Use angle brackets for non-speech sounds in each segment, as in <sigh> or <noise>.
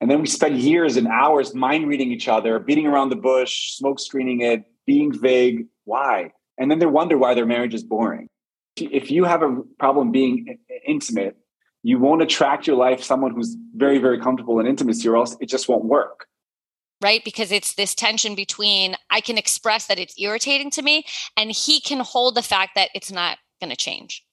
And then we spend years and hours mind reading each other, beating around the bush, smoke screening it, being vague. Why? And then they wonder why their marriage is boring. If you have a problem being intimate, you won't attract your life someone who's very, very comfortable in intimacy, or else it just won't work. Right? Because it's this tension between I can express that it's irritating to me, and he can hold the fact that it's not going to change.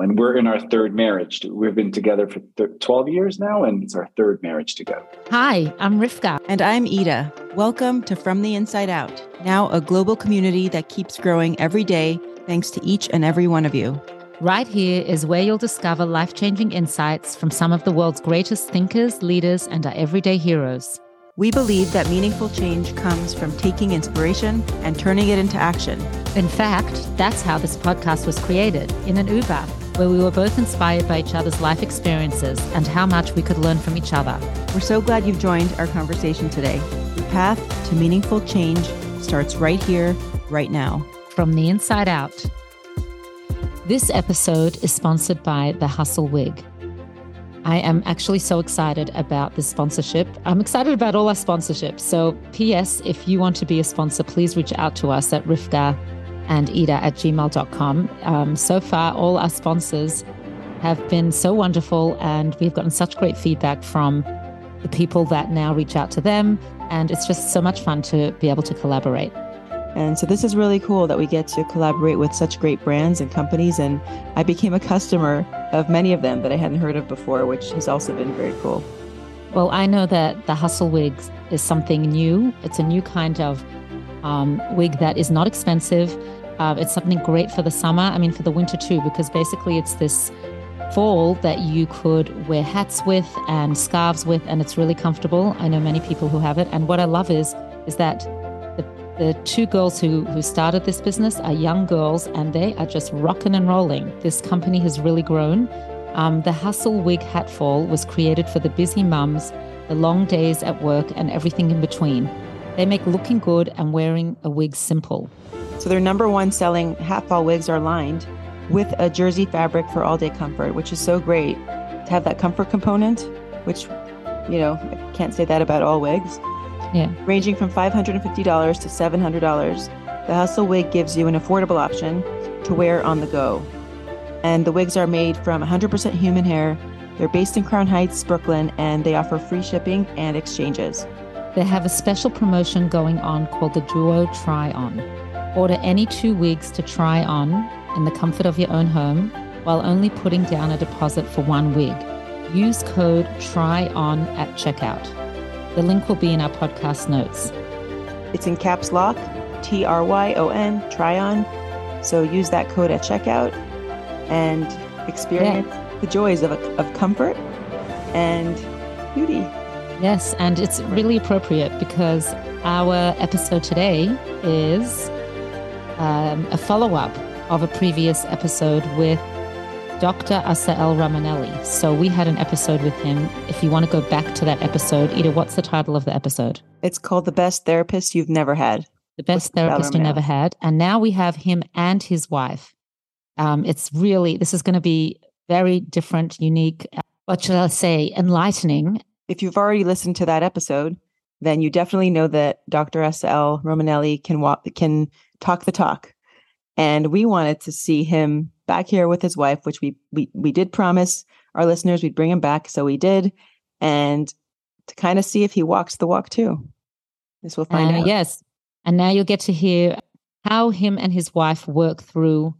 And we're in our third marriage. We've been together for 12 years now, and it's our third marriage together. Hi, I'm Rivka. And I'm Ida. Welcome to From the Inside Out, now a global community that keeps growing every day thanks to each and every one of you. Right here is where you'll discover life changing insights from some of the world's greatest thinkers, leaders, and our everyday heroes. We believe that meaningful change comes from taking inspiration and turning it into action. In fact, that's how this podcast was created in an Uber, where we were both inspired by each other's life experiences and how much we could learn from each other. We're so glad you've joined our conversation today. The path to meaningful change starts right here, right now. From the inside out. This episode is sponsored by The Hustle Wig. I am actually so excited about this sponsorship. I'm excited about all our sponsorships. So, P.S., if you want to be a sponsor, please reach out to us at Rivka and Ida at gmail.com. Um, so far, all our sponsors have been so wonderful, and we've gotten such great feedback from the people that now reach out to them. And it's just so much fun to be able to collaborate. And so this is really cool that we get to collaborate with such great brands and companies. And I became a customer of many of them that I hadn't heard of before, which has also been very cool. Well, I know that the Hustle Wigs is something new. It's a new kind of um, wig that is not expensive. Uh, it's something great for the summer. I mean, for the winter too, because basically it's this fall that you could wear hats with and scarves with, and it's really comfortable. I know many people who have it. And what I love is is that the two girls who, who started this business are young girls and they are just rocking and rolling. This company has really grown. Um, the Hustle Wig Hat Fall was created for the busy mums, the long days at work, and everything in between. They make looking good and wearing a wig simple. So, their number one selling hat fall wigs are lined with a jersey fabric for all day comfort, which is so great to have that comfort component, which, you know, I can't say that about all wigs yeah. ranging from $550 to $700. The Hustle wig gives you an affordable option to wear on the go. And the wigs are made from 100% human hair. They're based in Crown Heights, Brooklyn, and they offer free shipping and exchanges. They have a special promotion going on called the Duo Try On. Order any two wigs to try on in the comfort of your own home while only putting down a deposit for one wig. Use code TRY ON at checkout. The link will be in our podcast notes. It's in caps lock, T R Y O N, try on. So use that code at checkout and experience yeah. the joys of, of comfort and beauty. Yes, and it's really appropriate because our episode today is um, a follow up of a previous episode with Dr. Assael Romanelli. So we had an episode with him. If you want to go back to that episode, Ida, what's the title of the episode? It's called The Best Therapist You've Never Had. The Best Therapist You Never Had. And now we have him and his wife. Um, it's really, this is going to be very different, unique, what should I say, enlightening. If you've already listened to that episode, then you definitely know that Dr. Assael Romanelli can walk, can talk the talk. And we wanted to see him back here with his wife, which we we we did promise our listeners we'd bring him back, so we did, and to kind of see if he walks the walk too. This we'll find uh, out. Yes, and now you'll get to hear how him and his wife work through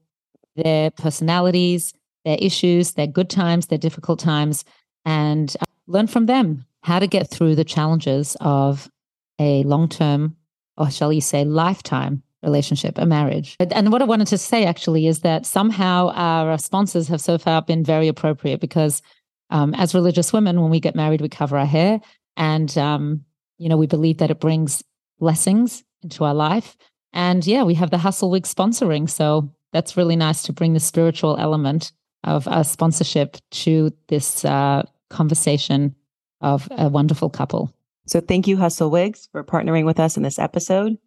their personalities, their issues, their good times, their difficult times, and uh, learn from them how to get through the challenges of a long term, or shall you say, lifetime relationship, a marriage. And what I wanted to say actually is that somehow our sponsors have so far been very appropriate because um, as religious women, when we get married, we cover our hair. And, um, you know, we believe that it brings blessings into our life. And yeah, we have the Hustle Wig sponsoring. So that's really nice to bring the spiritual element of our sponsorship to this uh, conversation of a wonderful couple. So thank you, Hustle Wigs, for partnering with us in this episode.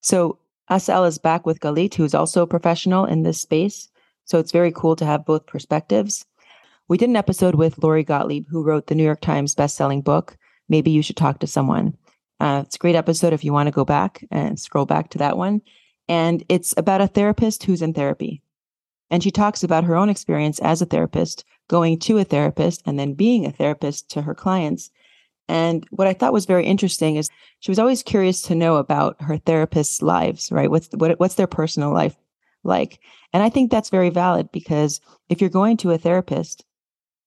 So Assael is back with Galit, who's also a professional in this space. So it's very cool to have both perspectives. We did an episode with Lori Gottlieb, who wrote the New York Times bestselling book, maybe you should talk to someone. Uh, it's a great episode if you want to go back and scroll back to that one. And it's about a therapist who's in therapy. And she talks about her own experience as a therapist, going to a therapist and then being a therapist to her clients. And what I thought was very interesting is she was always curious to know about her therapist's lives, right? What's what, what's their personal life like? And I think that's very valid because if you're going to a therapist,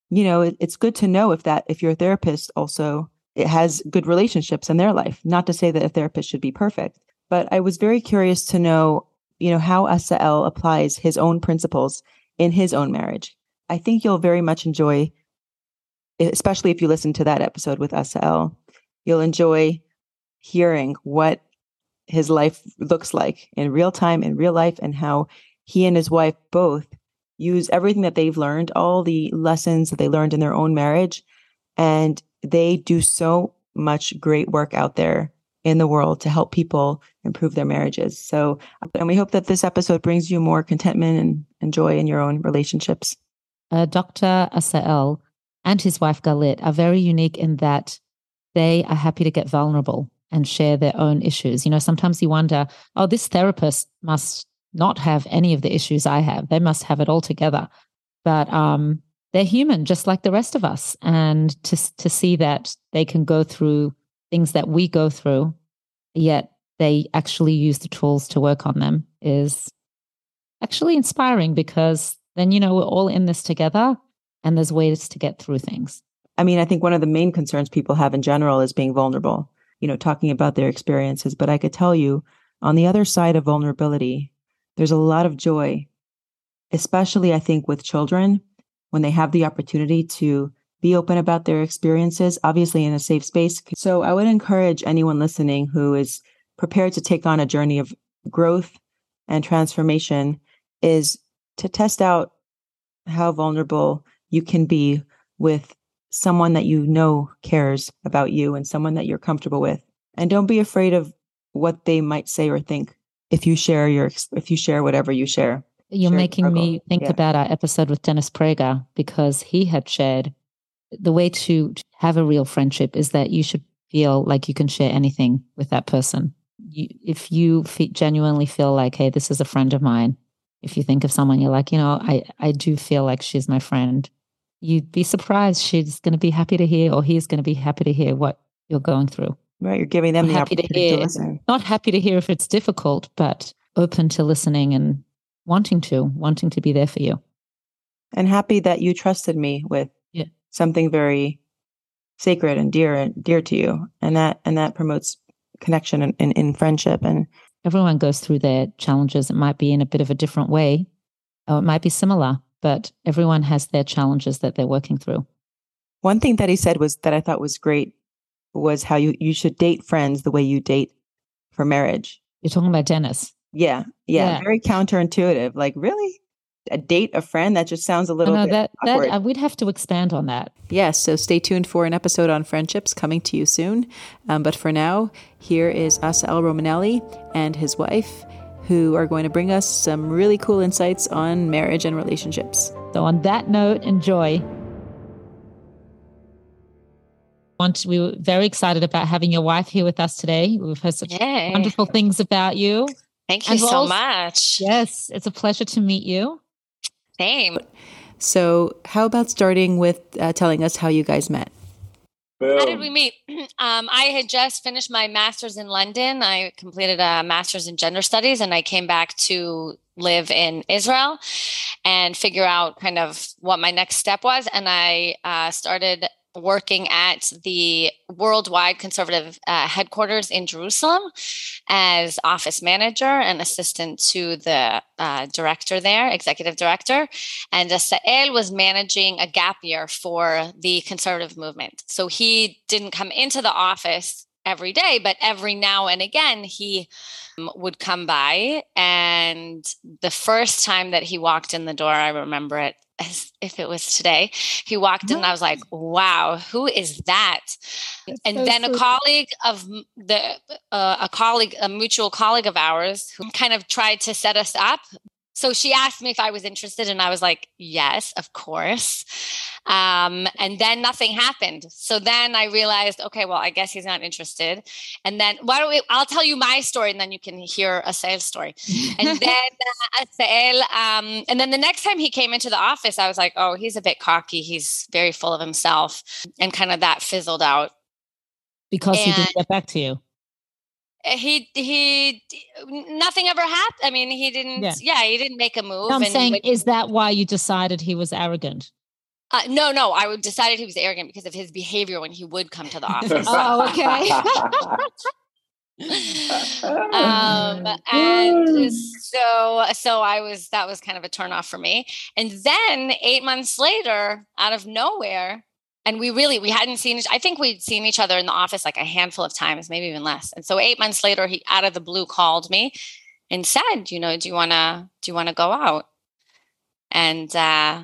you know, it, it's good to know if that if your therapist also it has good relationships in their life. Not to say that a therapist should be perfect, but I was very curious to know, you know, how Assael applies his own principles in his own marriage. I think you'll very much enjoy especially if you listen to that episode with Assael, you'll enjoy hearing what his life looks like in real time, in real life, and how he and his wife both use everything that they've learned, all the lessons that they learned in their own marriage, and they do so much great work out there in the world to help people improve their marriages. So, and we hope that this episode brings you more contentment and, and joy in your own relationships. Uh, Dr. Assael and his wife Galit are very unique in that they are happy to get vulnerable and share their own issues. You know, sometimes you wonder, oh, this therapist must not have any of the issues I have. They must have it all together. But um, they're human, just like the rest of us. And to to see that they can go through things that we go through, yet they actually use the tools to work on them is actually inspiring because then you know we're all in this together and there's ways to get through things. I mean, I think one of the main concerns people have in general is being vulnerable, you know, talking about their experiences. But I could tell you on the other side of vulnerability, there's a lot of joy, especially I think with children when they have the opportunity to be open about their experiences, obviously in a safe space. So I would encourage anyone listening who is prepared to take on a journey of growth and transformation is to test out how vulnerable you can be with someone that you know cares about you and someone that you're comfortable with. And don't be afraid of what they might say or think if you share your if you share whatever you share. You're share making me think yeah. about our episode with Dennis Prager because he had shared the way to have a real friendship is that you should feel like you can share anything with that person. You, if you genuinely feel like, hey, this is a friend of mine, if you think of someone you're like, you know, I, I do feel like she's my friend, you'd be surprised she's going to be happy to hear or he's going to be happy to hear what you're going through. Right. You're giving them the happy to, hear, to listen. Not happy to hear if it's difficult, but open to listening and wanting to, wanting to be there for you. And happy that you trusted me with yeah. something very sacred and dear and dear to you. And that and that promotes connection and in, in, in friendship and everyone goes through their challenges. It might be in a bit of a different way, or it might be similar, but everyone has their challenges that they're working through. One thing that he said was that I thought was great was how you, you should date friends the way you date for marriage. You're talking about Dennis. Yeah, yeah. Yeah. Very counterintuitive. Like, really? A date a friend that just sounds a little no, bit that, awkward. that uh, we'd have to expand on that yes so stay tuned for an episode on friendships coming to you soon um, but for now here is Assael Romanelli and his wife who are going to bring us some really cool insights on marriage and relationships so on that note enjoy we were very excited about having your wife here with us today. We've heard such Yay. wonderful things about you. Thank you and so much. Yes, it's a pleasure to meet you. Same. So, how about starting with uh, telling us how you guys met? Boom. How did we meet? <clears throat> Um, I had just finished my master's in London. I completed a master's in gender studies, and I came back to live in Israel and figure out kind of what my next step was. And I uh, started working at the worldwide conservative uh, headquarters in Jerusalem as office manager and assistant to the uh, director there, executive director. And Assael was managing a gap year for the conservative movement. So he didn't come into the office every day, but every now and again he um, would come by. And the first time that he walked in the door, I remember it as if it was today. He walked in and I was like, wow, who is that? That's and so then sweet. a colleague of the, uh, a colleague, a mutual colleague of ours who kind of tried to set us up so she asked me if I was interested, and I was like, yes, of course. Um, and then nothing happened. So then I realized, okay, well, I guess he's not interested. And then why don't we? I'll tell you my story, and then you can hear Assael's story. And <laughs> then uh, Assael, um, and then the next time he came into the office, I was like, oh, he's a bit cocky. He's very full of himself, and kind of that fizzled out because and, he didn't get back to you he he nothing ever happened. I mean, he didn't. Yeah, yeah he didn't make a move. No, I'm saying, is that why you decided he was arrogant? Uh, no, no, I decided he was arrogant because of his behavior when he would come to the office. <laughs> oh, okay. <laughs> <laughs> um, and so, so I was that was kind of a turn off for me. And then eight months later, out of nowhere, and we really we hadn't seen i think we'd seen each other in the office like a handful of times maybe even less and so eight months later he out of the blue called me and said you know do you want to do you want to go out and uh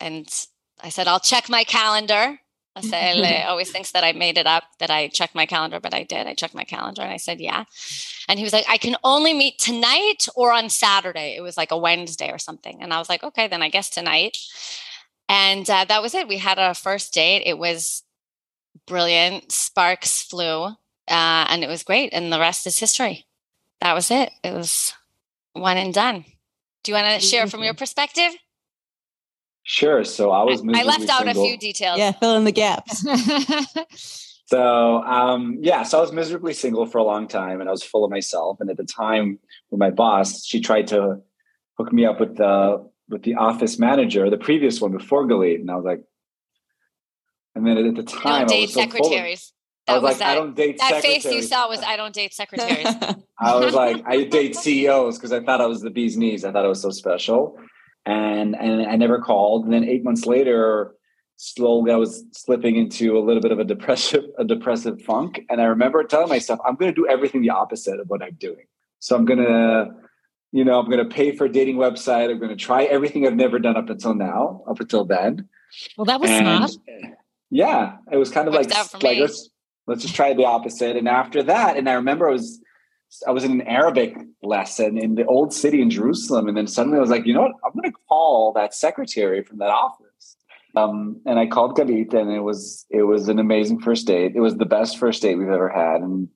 and i said i'll check my calendar I <laughs> always thinks that I made it up that I checked my calendar, but I did. I checked my calendar and I said, yeah. And he was like, I can only meet tonight or on Saturday. It was like a Wednesday or something. And I was like, okay, then I guess tonight. And uh, that was it. We had our first date. It was brilliant. Sparks flew, uh, and it was great. And the rest is history. That was it. It was one and done. Do you want to share from your perspective? Sure. So I was. I, I left out single. a few details. Yeah, fill in the gaps. <laughs> so um, yeah, so I was miserably single for a long time, and I was full of myself. And at the time, with my boss, she tried to hook me up with the with the office manager, the previous one before Galit, and I was like, and then at the time, don't date so secretaries. I was, was like, that, I don't date that face you saw was I don't date secretaries. <laughs> I was like, I date CEOs because I thought I was the bee's knees. I thought I was so special, and and I never called. And then eight months later, slowly I was slipping into a little bit of a depressive a depressive funk. And I remember telling myself, I'm going to do everything the opposite of what I'm doing. So I'm going to you know, I'm going to pay for a dating website. I'm going to try everything I've never done up until now, up until then. Well, that was and, smart. Yeah, it was kind of like, like let's let's just try the opposite. And after that, and I remember I was I was in an Arabic lesson in the old city in Jerusalem, and then suddenly I was like, you know what? I'm going to call that secretary from that office. Um, and I called Galit, and it was it was an amazing first date. It was the best first date we've ever had, and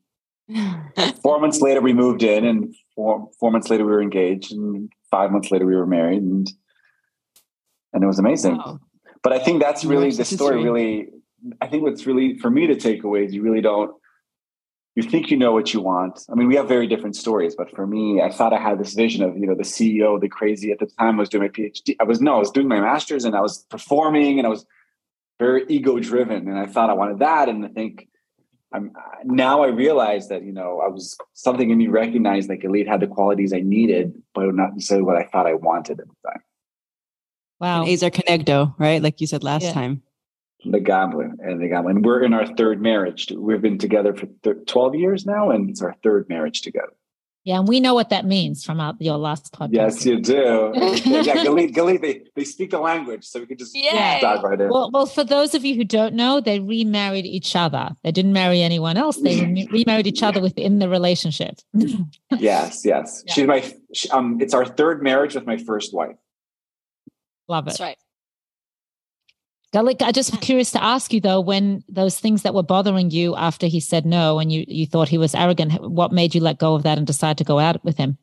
<laughs> four months later we moved in and four four months later we were engaged and five months later we were married and and it was amazing. Wow. but i think that's really the story really i think what's really for me to take away is you really don't you think you know what you want. I mean we have very different stories but for me i thought i had this vision of you know the ceo the crazy at the time i was doing my phd i was no i was doing my master's and i was performing and i was very ego driven and i thought i wanted that and i think I'm now I realize that you know I was something in me recognized like Galit had the qualities I needed, but not necessarily what I thought I wanted at the time. Wow, and Azer Conegdo, right? Like you said last yeah. time. The Gambler and the Gambler, and we're in our third marriage. We've been together for twelve years now, and it's our third marriage together. Yeah, and we know what that means from our, your last podcast. Yes, you do. yeah, Galit, Galit, <laughs> they, they speak the language, so we could just yeah. dive right in. Well, well, for those of you who don't know, they remarried each other. They didn't marry anyone else. They <laughs> remarried each other within the relationship. <laughs> yes, yes. Yeah. She's my. She, um, it's our third marriage with my first wife. Love it. That's right. Galit, I just curious to ask you though, when those things that were bothering you after he said no and you, you thought he was arrogant, what made you let go of that and decide to go out with him?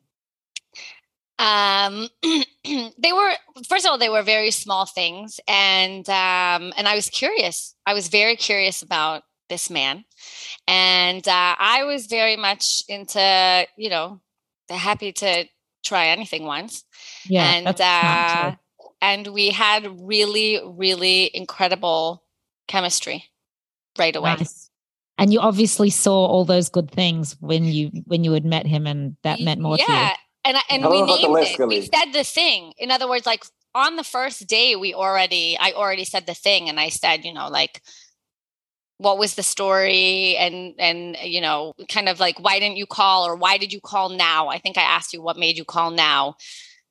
Um, <clears throat> they were first of all, they were very small things, and um, and I was curious. I was very curious about this man, and uh, I was very much into you know happy to try anything once. Yeah, and uh, and we had really, really incredible chemistry right away. Nice. And you obviously saw all those good things when you when you had met him, and that meant more yeah. to you. Yeah, and and we named list, it. We said the thing. In other words, like on the first day, we already I already said the thing, and I said, you know, like what was the story and and you know kind of like why didn't you call or why did you call now i think i asked you what made you call now.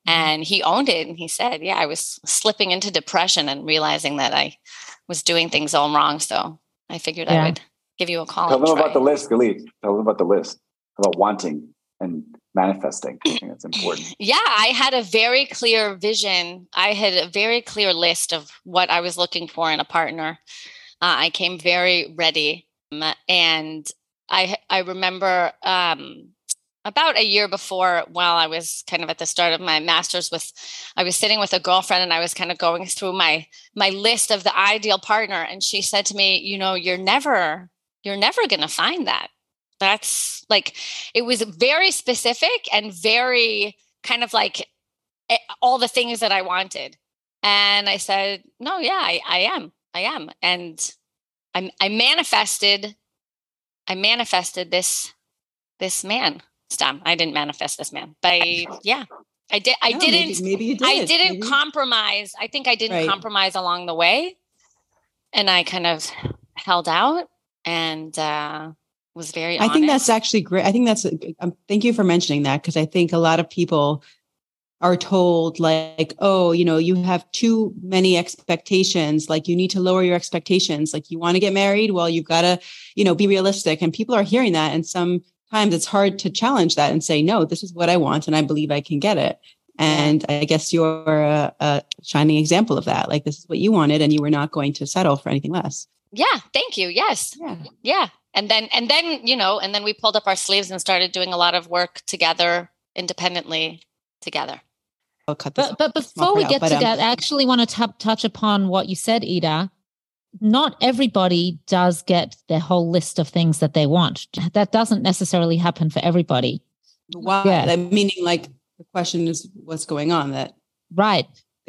And he owned it and he said yeah i was slipping into depression and realizing that i was doing things all wrong so i figured yeah. i would give you a call tell them about the list Galit. tell them about the list about wanting and manifesting. I think that's important. <clears throat> Yeah, I had a very clear vision. I had a very clear list of what I was looking for in a partner. Uh, I came very ready, um, and I I remember um, about a year before, while I was kind of at the start of my master's, with I was sitting with a girlfriend, and I was kind of going through my my list of the ideal partner, and she said to me, "You know, you're never you're never going to find that." that's like it was very specific and very kind of like eh, all the things that I wanted. And I said, no, yeah, I, I am. I am. And I, I manifested, I manifested this, this man. Stam. I didn't manifest this man, but I, <laughs> yeah, I did. I didn't. Maybe, maybe, you did. I didn't maybe. compromise. I think I didn't Right. compromise along the way, and I kind of held out and uh, was very. I think that's actually great. I think that's, um, thank you for mentioning that because I think a lot of people are told, like, oh, you know, you have too many expectations. Like, you need to lower your expectations. Like, you want to get married? Well, you've got to, you know, be realistic. And people are hearing that. And sometimes it's hard to challenge that and say, no, this is what I want. And I believe I can get it. And I guess you're a, a shining example of that. Like, this is what you wanted, and you were not going to settle for anything less. Yeah, thank you. Yes. Yeah. Yeah. And then and then, you know, and then we pulled up our sleeves and started doing a lot of work together independently together. I'll cut this. But but before we part out, get but, to um, that, I actually want to t- touch upon what you said, Ida. Not everybody does get their whole list of things that they want. That doesn't necessarily happen for everybody. Why? Yeah. Meaning, like, the question is what's going on that Right.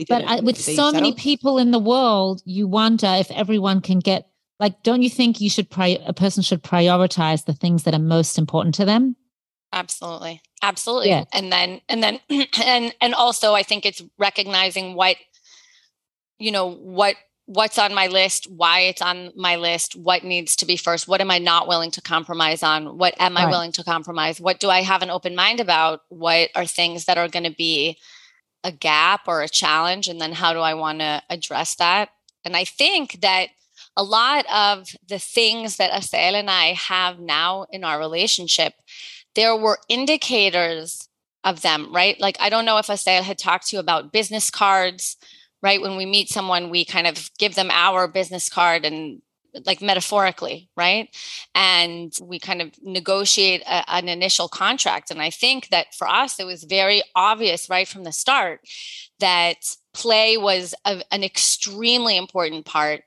But. I, with They so many people in the world, you wonder if everyone can get like. Don't you think you should pri- a person should prioritize the things that are most important to them? Absolutely. Absolutely. Yeah. And then and then <clears throat> and and also I think it's recognizing what you know what what's on my list, why it's on my list, what needs to be first, what am I not willing to compromise on, what am I Right. willing to compromise, what do I have an open mind about, what are things that are going to be a gap or a challenge and then how do I want to address that? And I think that a lot of the things that Assael and I have now in our relationship, there were indicators of them, right? Like I don't know if Assael had talked to you about business cards, right? When we meet someone, we kind of give them our business card and like metaphorically, right? And we kind of negotiate a, an initial contract. And I think that for us, it was very obvious right from the start that play was a, an extremely important part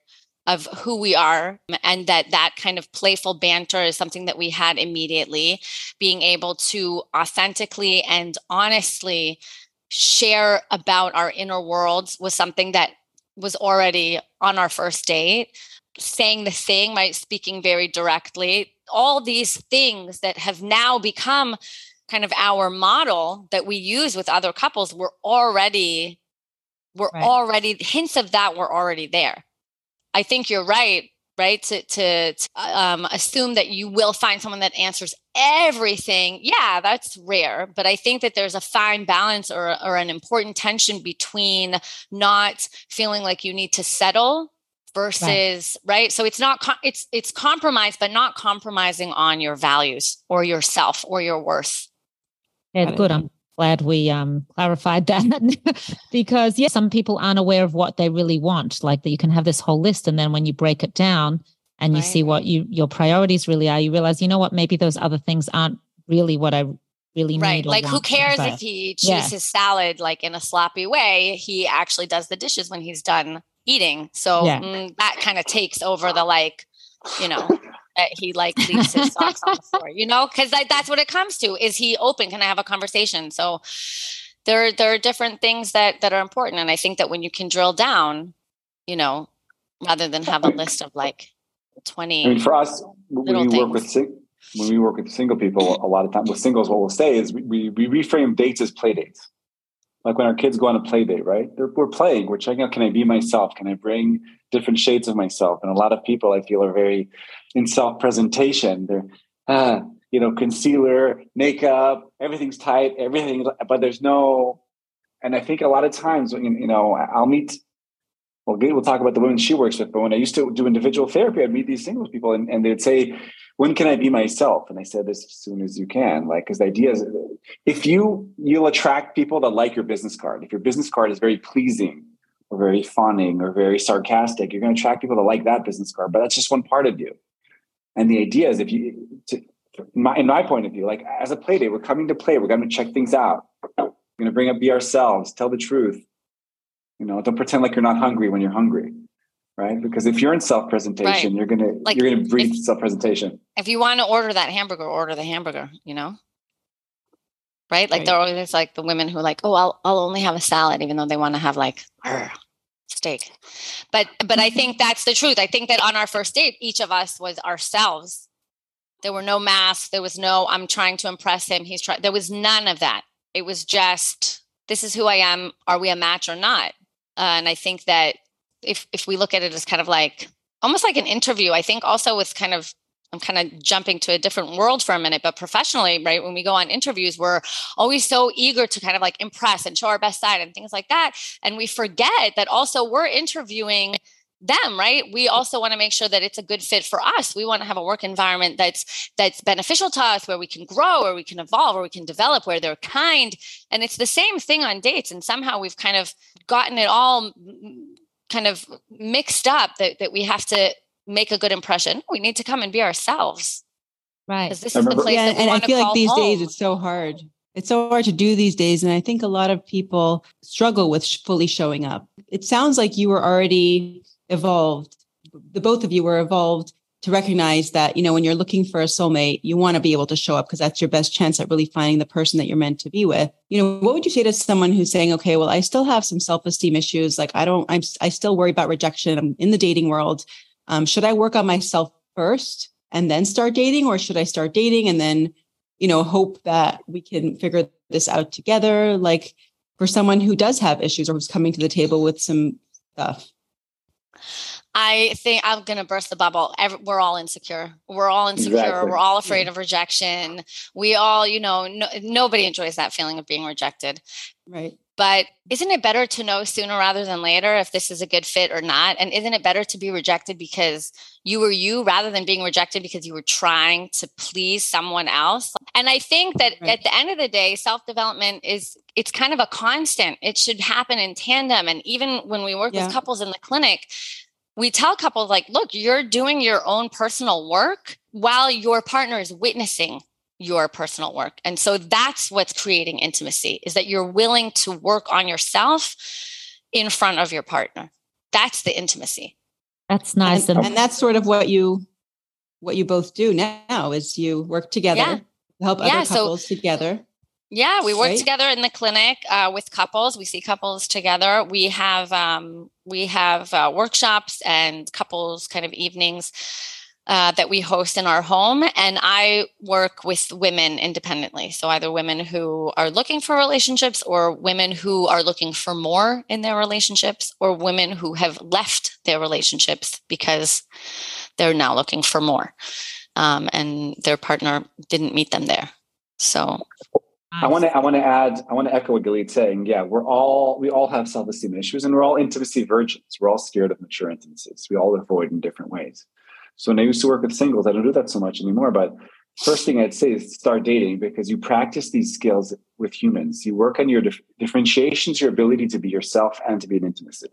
of who we are and that that kind of playful banter is something that we had immediately being able to authentically and honestly share about our inner worlds was something that was already on our first date. Saying the thing my speaking very directly all these things that have now become kind of our model that we use with other couples were already were Right. already hints of that were already there. I think you're right right? To to, to um, assume that you will find someone that answers everything. Yeah that's rare but i think that there's a fine balance or, or an important tension between not feeling like you need to settle versus right, so it's not co- it's it's compromise but not compromising on your values or yourself or your worth. Yeah, good. I'm glad we um clarified that <laughs> because yeah, some people aren't aware of what they really want. Like that you can have this whole list and then when you break it down and you Right. see what you your priorities really are, you realize, you know what, maybe those other things aren't really what I really need. right like who cares if he chews Yeah. his salad like in a sloppy way he actually does the dishes when he's done eating so Yeah. mm, that kind of takes over the like you know that he like leaves his socks on the floor you know because like, that's what it comes to is he open can i have a conversation so there there are different things that that are important and i think that when you can drill down you know rather than have a list of like 20 I mean, for us, when we work things. with when we work with single people, a lot of times with singles, what we'll say is we, we, we reframe dates as play dates. Like when our kids go on a play date, right? They're, we're playing. We're checking out, can I be myself? Can I bring different shades of myself? And a lot of people I feel are very in self presentation. They're, ah, you know, concealer, makeup, everything's tight, everything, but there's no, and I think a lot of times, you know, I'll meet well, we'll talk about the women she works with. But when I used to do individual therapy, I'd meet these singles people and, and they'd say, when can I be myself? And I said this as soon as you can, like, because the idea is if you, you'll attract people that like your business card. If your business card is very pleasing or very fawning or very sarcastic, you're going to attract people that like that business card, but that's just one part of you. And the idea is if you, to, my, in my point of view, like as a play date, we're coming to play, we're going to check things out. We're going to bring up be ourselves, tell the truth. You know, don't pretend like you're not hungry when you're hungry right? Because if you're in self presentation, right. you're gonna like, you're gonna breathe self presentation. If you want to order that hamburger, order the hamburger. You know, right? Like right. there are always like the women who are like, oh, I'll I'll only have a salad, even though they want to have like steak. But but I think that's the truth. I think that on our first date, each of us was ourselves. There were no masks. There was no I'm trying to impress him. He's trying. There was none of that. It was just this is who I am. Are we a match or not? Uh, and I think that if if we look at it as kind of like almost like an interview, I think also with kind of I'm kind of jumping to a different world for a minute, but professionally, right? When we go on interviews, we're always so eager to kind of like impress and show our best side and things like that. And we forget that also we're interviewing them right we also want to make sure that it's a good fit for us we want to have a work environment that's that's beneficial to us where we can grow where we can evolve where we can develop where they're kind and it's the same thing on dates and somehow we've kind of gotten it all kind of mixed up that, that we have to make a good impression. We need to come and be ourselves. Right. Because this is the place yeah, and I feel like these home. days it's so hard. It's so hard to do these days. And I think a lot of people struggle with fully showing up. It sounds like you were already evolved. The both of you were evolved to recognize that, you know, when you're looking for a soulmate, you want to be able to show up because that's your best chance at really finding the person that you're meant to be with. You know, what would you say to someone who's saying, okay, well, I still have some self-esteem issues. Like I don't, I'm, I still worry about rejection. I'm in the dating world. Um, should I work on myself first and then start dating or should I start dating and then, you know, hope that we can figure this out together? Like for someone who does have issues or who's coming to the table with some stuff. I think I'm going to burst the bubble. Every, we're all insecure. We're all insecure. Exactly. We're all afraid yeah. of rejection. We all, you know, no, nobody enjoys that feeling of being rejected. Right. But isn't it better to know sooner rather than later if this is a good fit or not? And isn't it better to be rejected because you were you rather than being rejected because you were trying to please someone else? And I think that right. at the end of the day, self development is it's kind of a constant. It should happen in tandem. And even when we work yeah. with couples in the clinic, we tell couples like look you're doing your own personal work while your partner is witnessing your personal work and so that's what's creating intimacy is that you're willing to work on yourself in front of your partner that's the intimacy that's nice and, and that's sort of what you what you both do now is you work together yeah. help yeah, other couples so, together yeah, we work right? together in the clinic uh, with couples. We see couples together. We have um, we have uh, workshops and couples kind of evenings uh, that we host in our home, and I work with women independently. So either women who are looking for relationships, or women who are looking for more in their relationships, or women who have left their relationships because they're now looking for more, um, and their partner didn't meet them there. So I want to I want to add I want to echo what Galit's saying. Yeah, we're all we all have self esteem issues, and we're all intimacy virgins. We're all scared of mature intimacies. We all avoid in different ways. So when I used to work with singles, I don't do that so much anymore. But first thing I'd say is start dating because you practice these skills with humans. You work on your dif- differentiations, your ability to be yourself and to be in intimacy.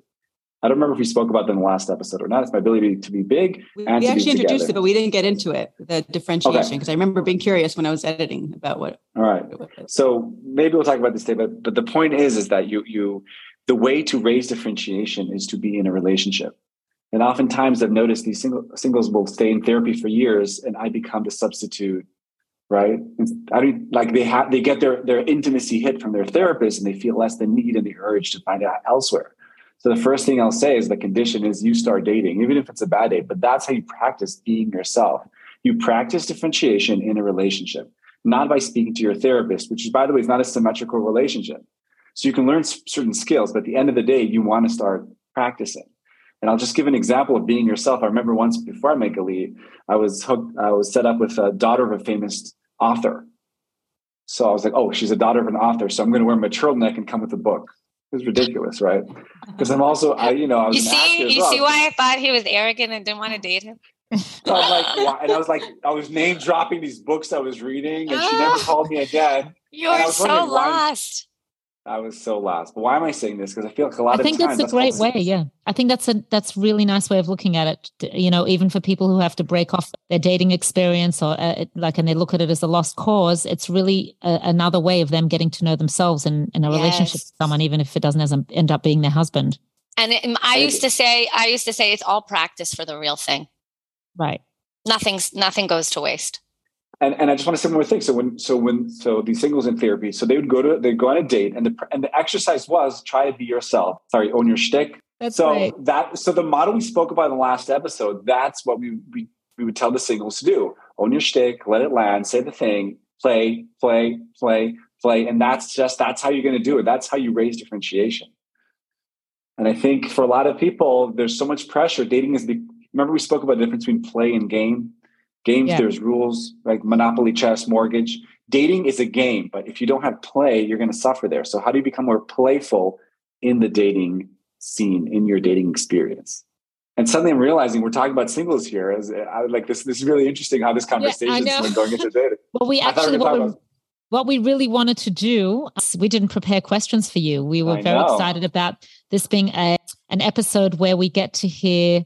I don't remember if we spoke about them in the last episode or not. It's my ability to be big. We, and we actually introduced together. it, but we didn't get into it, the differentiation, because okay. I remember being curious when I was editing about what. All right. So maybe we'll talk about this today, but but the point is, is that you you the way to raise differentiation is to be in a relationship. And oftentimes I've noticed these single, singles will stay in therapy for years and I become the substitute, right? I don't like they have they get their their intimacy hit from their therapist and they feel less the need and the urge to find out elsewhere. So the first thing I'll say is the condition is you start dating, even if it's a bad date, but that's how you practice being yourself. You practice differentiation in a relationship, not by speaking to your therapist, which is, by the way, is not a symmetrical relationship. So you can learn certain skills, but at the end of the day, you want to start practicing. And I'll just give an example of being yourself. I remember once before I met Galit, I was hooked, I was set up with a daughter of a famous author. So I was like, oh, she's a daughter of an author. So I'm going to wear my turtleneck and come with a book. It's ridiculous, right? Because I'm also, I, you know, I was you see, you well. see why I thought he was arrogant and didn't want to date him. So I'm like, why? and I was like, I was name dropping these books I was reading, and she never ah. called me again. You're so lost. I was so lost. But why am I saying this? Because I feel like a lot of times I think times, that's a great way. Yeah, I think that's a that's really nice way of looking at it. You know, even for people who have to break off their dating experience or uh, like, and they look at it as a lost cause, it's really a, another way of them getting to know themselves in in a yes. relationship with someone, even if it doesn't end up being their husband. And it, I used to say, I used to say, it's all practice for the real thing. Right. Nothing's nothing goes to waste. And, and I just want to say one more thing. So when so when so these singles in therapy, so they would go to they'd go on a date, and the and the exercise was try to be yourself. Sorry, own your shtick. That's so right. that so the model we spoke about in the last episode, that's what we we we would tell the singles to do: own your shtick, let it land, say the thing, play, play, play, play, and that's just that's how you're going to do it. That's how you raise differentiation. And I think for a lot of people, there's so much pressure. Dating is the remember we spoke about the difference between play and game Games, yeah. there's rules like Monopoly, chess, mortgage. Dating is a game, but if you don't have play, you're going to suffer there. So, how do you become more playful in the dating scene, in your dating experience? And suddenly, I'm realizing we're talking about singles here. As I like this, this is really interesting how this conversation yeah, is going into dating. <laughs> well, we actually what we, what we really wanted to do, we didn't prepare questions for you. We were I very know. excited about this being a an episode where we get to hear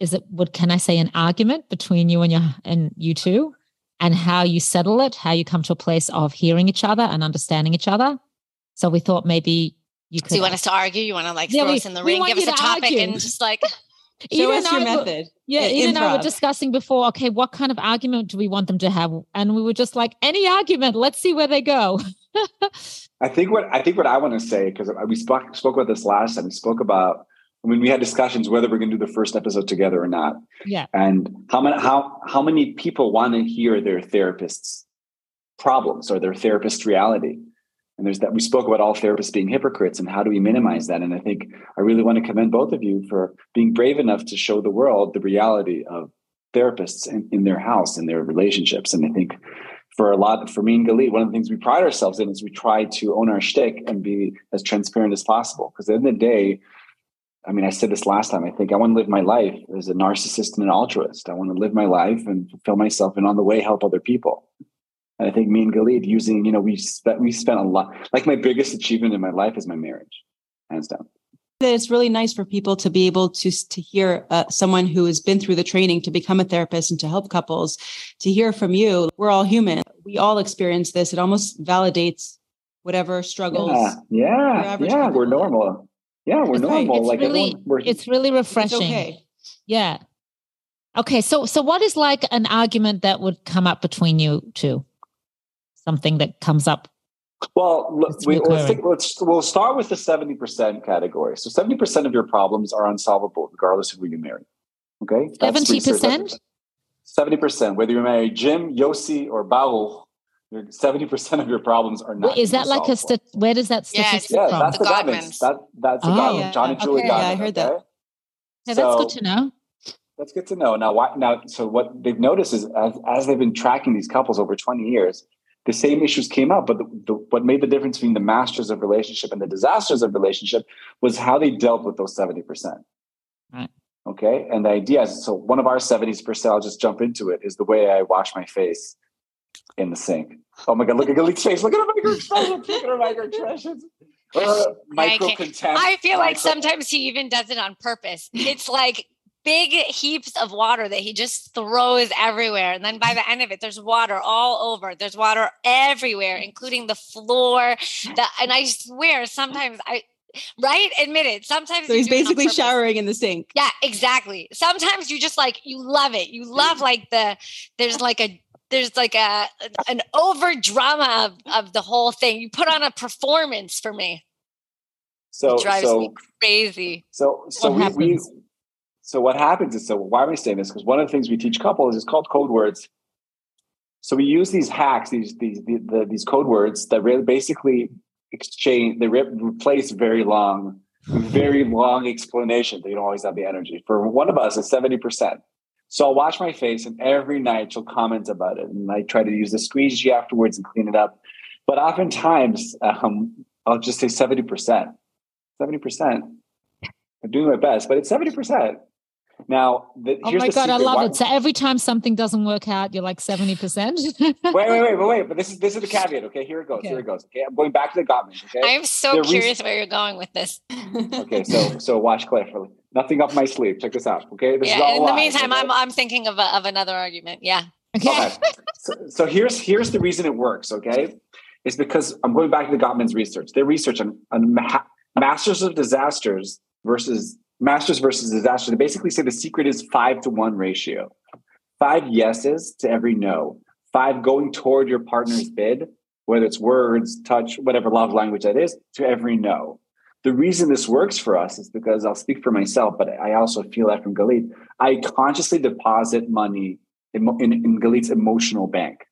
is it what can I say an argument between you and your and you two and how you settle it, how you come to a place of hearing each other and understanding each other. So we thought maybe you could. Do you want us to argue? You want to like yeah, throw we, us in the ring, give us a topic, argue. and just like. <laughs> Show us your method. Yeah, Eden and I were discussing before. Okay, what kind of argument do we want them to have? And we were just like, any argument. Let's see where they go. <laughs> I think what I think what I want to say because we spoke spoke about this last time. We spoke about I mean, we had discussions whether we're going to do the first episode together or not. Yeah. And how many how how many people want to hear their therapist's problems or their therapist reality? And there's that we spoke about all therapists being hypocrites and how do we minimize that? And I think I really want to commend both of you for being brave enough to show the world the reality of therapists in, in their house and their relationships. And I think for a lot for me and Galit, one of the things we pride ourselves in is we try to own our shtick and be as transparent as possible. Because at the end of the day, I mean, I said this last time. I think I want to live my life as a narcissist and an altruist. I want to live my life and fulfill myself, and on the way, help other people. And I think me and Galit using, you know, we spent we spent a lot. Like my biggest achievement in my life is my marriage, hands down. That It's really nice for people to be able to to hear uh, someone who has been through the training to become a therapist and to help couples. To hear from you, we're all human. We all experience this. It almost validates whatever struggles. Yeah, yeah, yeah. We're normal yeah, we're normal. It's like really, we're, it's really refreshing. It's okay. Yeah. Okay. So, so what is like an argument that would come up between you two? Something that comes up. Well, we, let's, think, let's we'll start with the seventy percent category. So, seventy percent of your problems are unsolvable, regardless of who you marry. Okay, seventy percent. Seventy percent, whether you marry Jim, Yossi, or Baruch, seventy percent of your problems are not. Wait, is that like a st- where does that statistic yeah, yeah that's the, the Gottmans. That that's the oh, Gottman, yeah. John and Julie okay, Gottman. Yeah, I heard okay? that. Yeah, that's so, good to know. That's good to know. Now, why, now, so what they've noticed is as, as they've been tracking these couples over twenty years, the same issues came up, but the, the, what made the difference between the masters of relationship and the disasters of relationship was how they dealt with those seventy percent. Right. Okay, and the idea is so one of our seventy percent. I'll just jump into it. Is the way I wash my face in the sink. Oh my god! Look at Galit's face. Look at her micro <laughs> expressions. Look at her micro. Uh, micro I, contempt. I feel like micro- sometimes he even does it on purpose. It's like big heaps of water that he just throws everywhere. And then by the end of it, there's water all over. There's water everywhere, including the floor. The, and I swear, sometimes I, right? Admit it. Sometimes so he's basically showering in the sink. Yeah, exactly. Sometimes you just like you love it. You love like the there's like a there's like a an over drama of, of the whole thing. You put on a performance for me. So it drives so, me crazy. So so what we, we, so what happens is so why am I saying this? Because one of the things we teach couples is called code words. So we use these hacks, these these the, the, these code words that really basically exchange they re- replace very long, very <laughs> long explanation. They don't always have the energy. For one of us, it's seventy percent. So I'll wash my face, and every night she'll comment about it, and I try to use the squeegee afterwards and clean it up. But oftentimes, um, I'll just say seventy percent. Seventy percent. I'm doing my best, but it's seventy percent. Now, the, oh my god, I love Why, it. So every time something doesn't work out, you're like seventy percent. wait, wait, wait, wait, wait. But this is this is the <laughs> caveat. Okay, here it goes. Okay. Here it goes. Okay, I'm going back to the Gottmans. Okay, I am so They're curious re- where you're going with this. okay, so so watch carefully. Nothing up my sleeve. Check this out. Okay, this yeah. in the meantime, okay? I'm I'm thinking of a, of another argument. Yeah. Okay. okay. So, so here's here's the reason it works. Okay, is because I'm going back to the Gottman's research. Their research on, on ma- masters of disasters versus masters versus disaster. They basically say the secret is five to one ratio. Five yeses to every no. Five going toward your partner's bid, whether it's words, touch, whatever love language that is, to every no. The reason this works for us is because I'll speak for myself, but I also feel that from Galit. I consciously deposit money in, in, in Galit's emotional bank.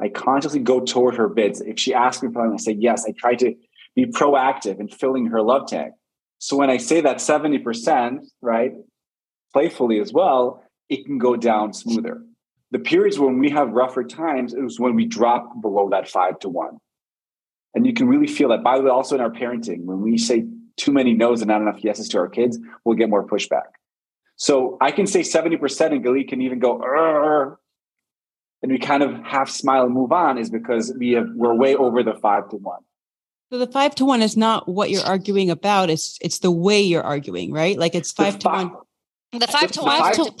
I consciously go toward her bids. If she asks me for something, I say yes. I try to be proactive in filling her love tank. So when I say that 70%, right, playfully as well, it can go down smoother. The periods when we have rougher times is when we drop below that five to one. And you can really feel that. By the way, also in our parenting, when we say too many no's and not enough yeses to our kids, we'll get more pushback. So I can say 70% and Galit can even go, and we kind of half smile and move on is because we have we're way over the five to one. So the five to one is not what you're arguing about. It's it's the way you're arguing, right? Like it's five to one. The five to one. To,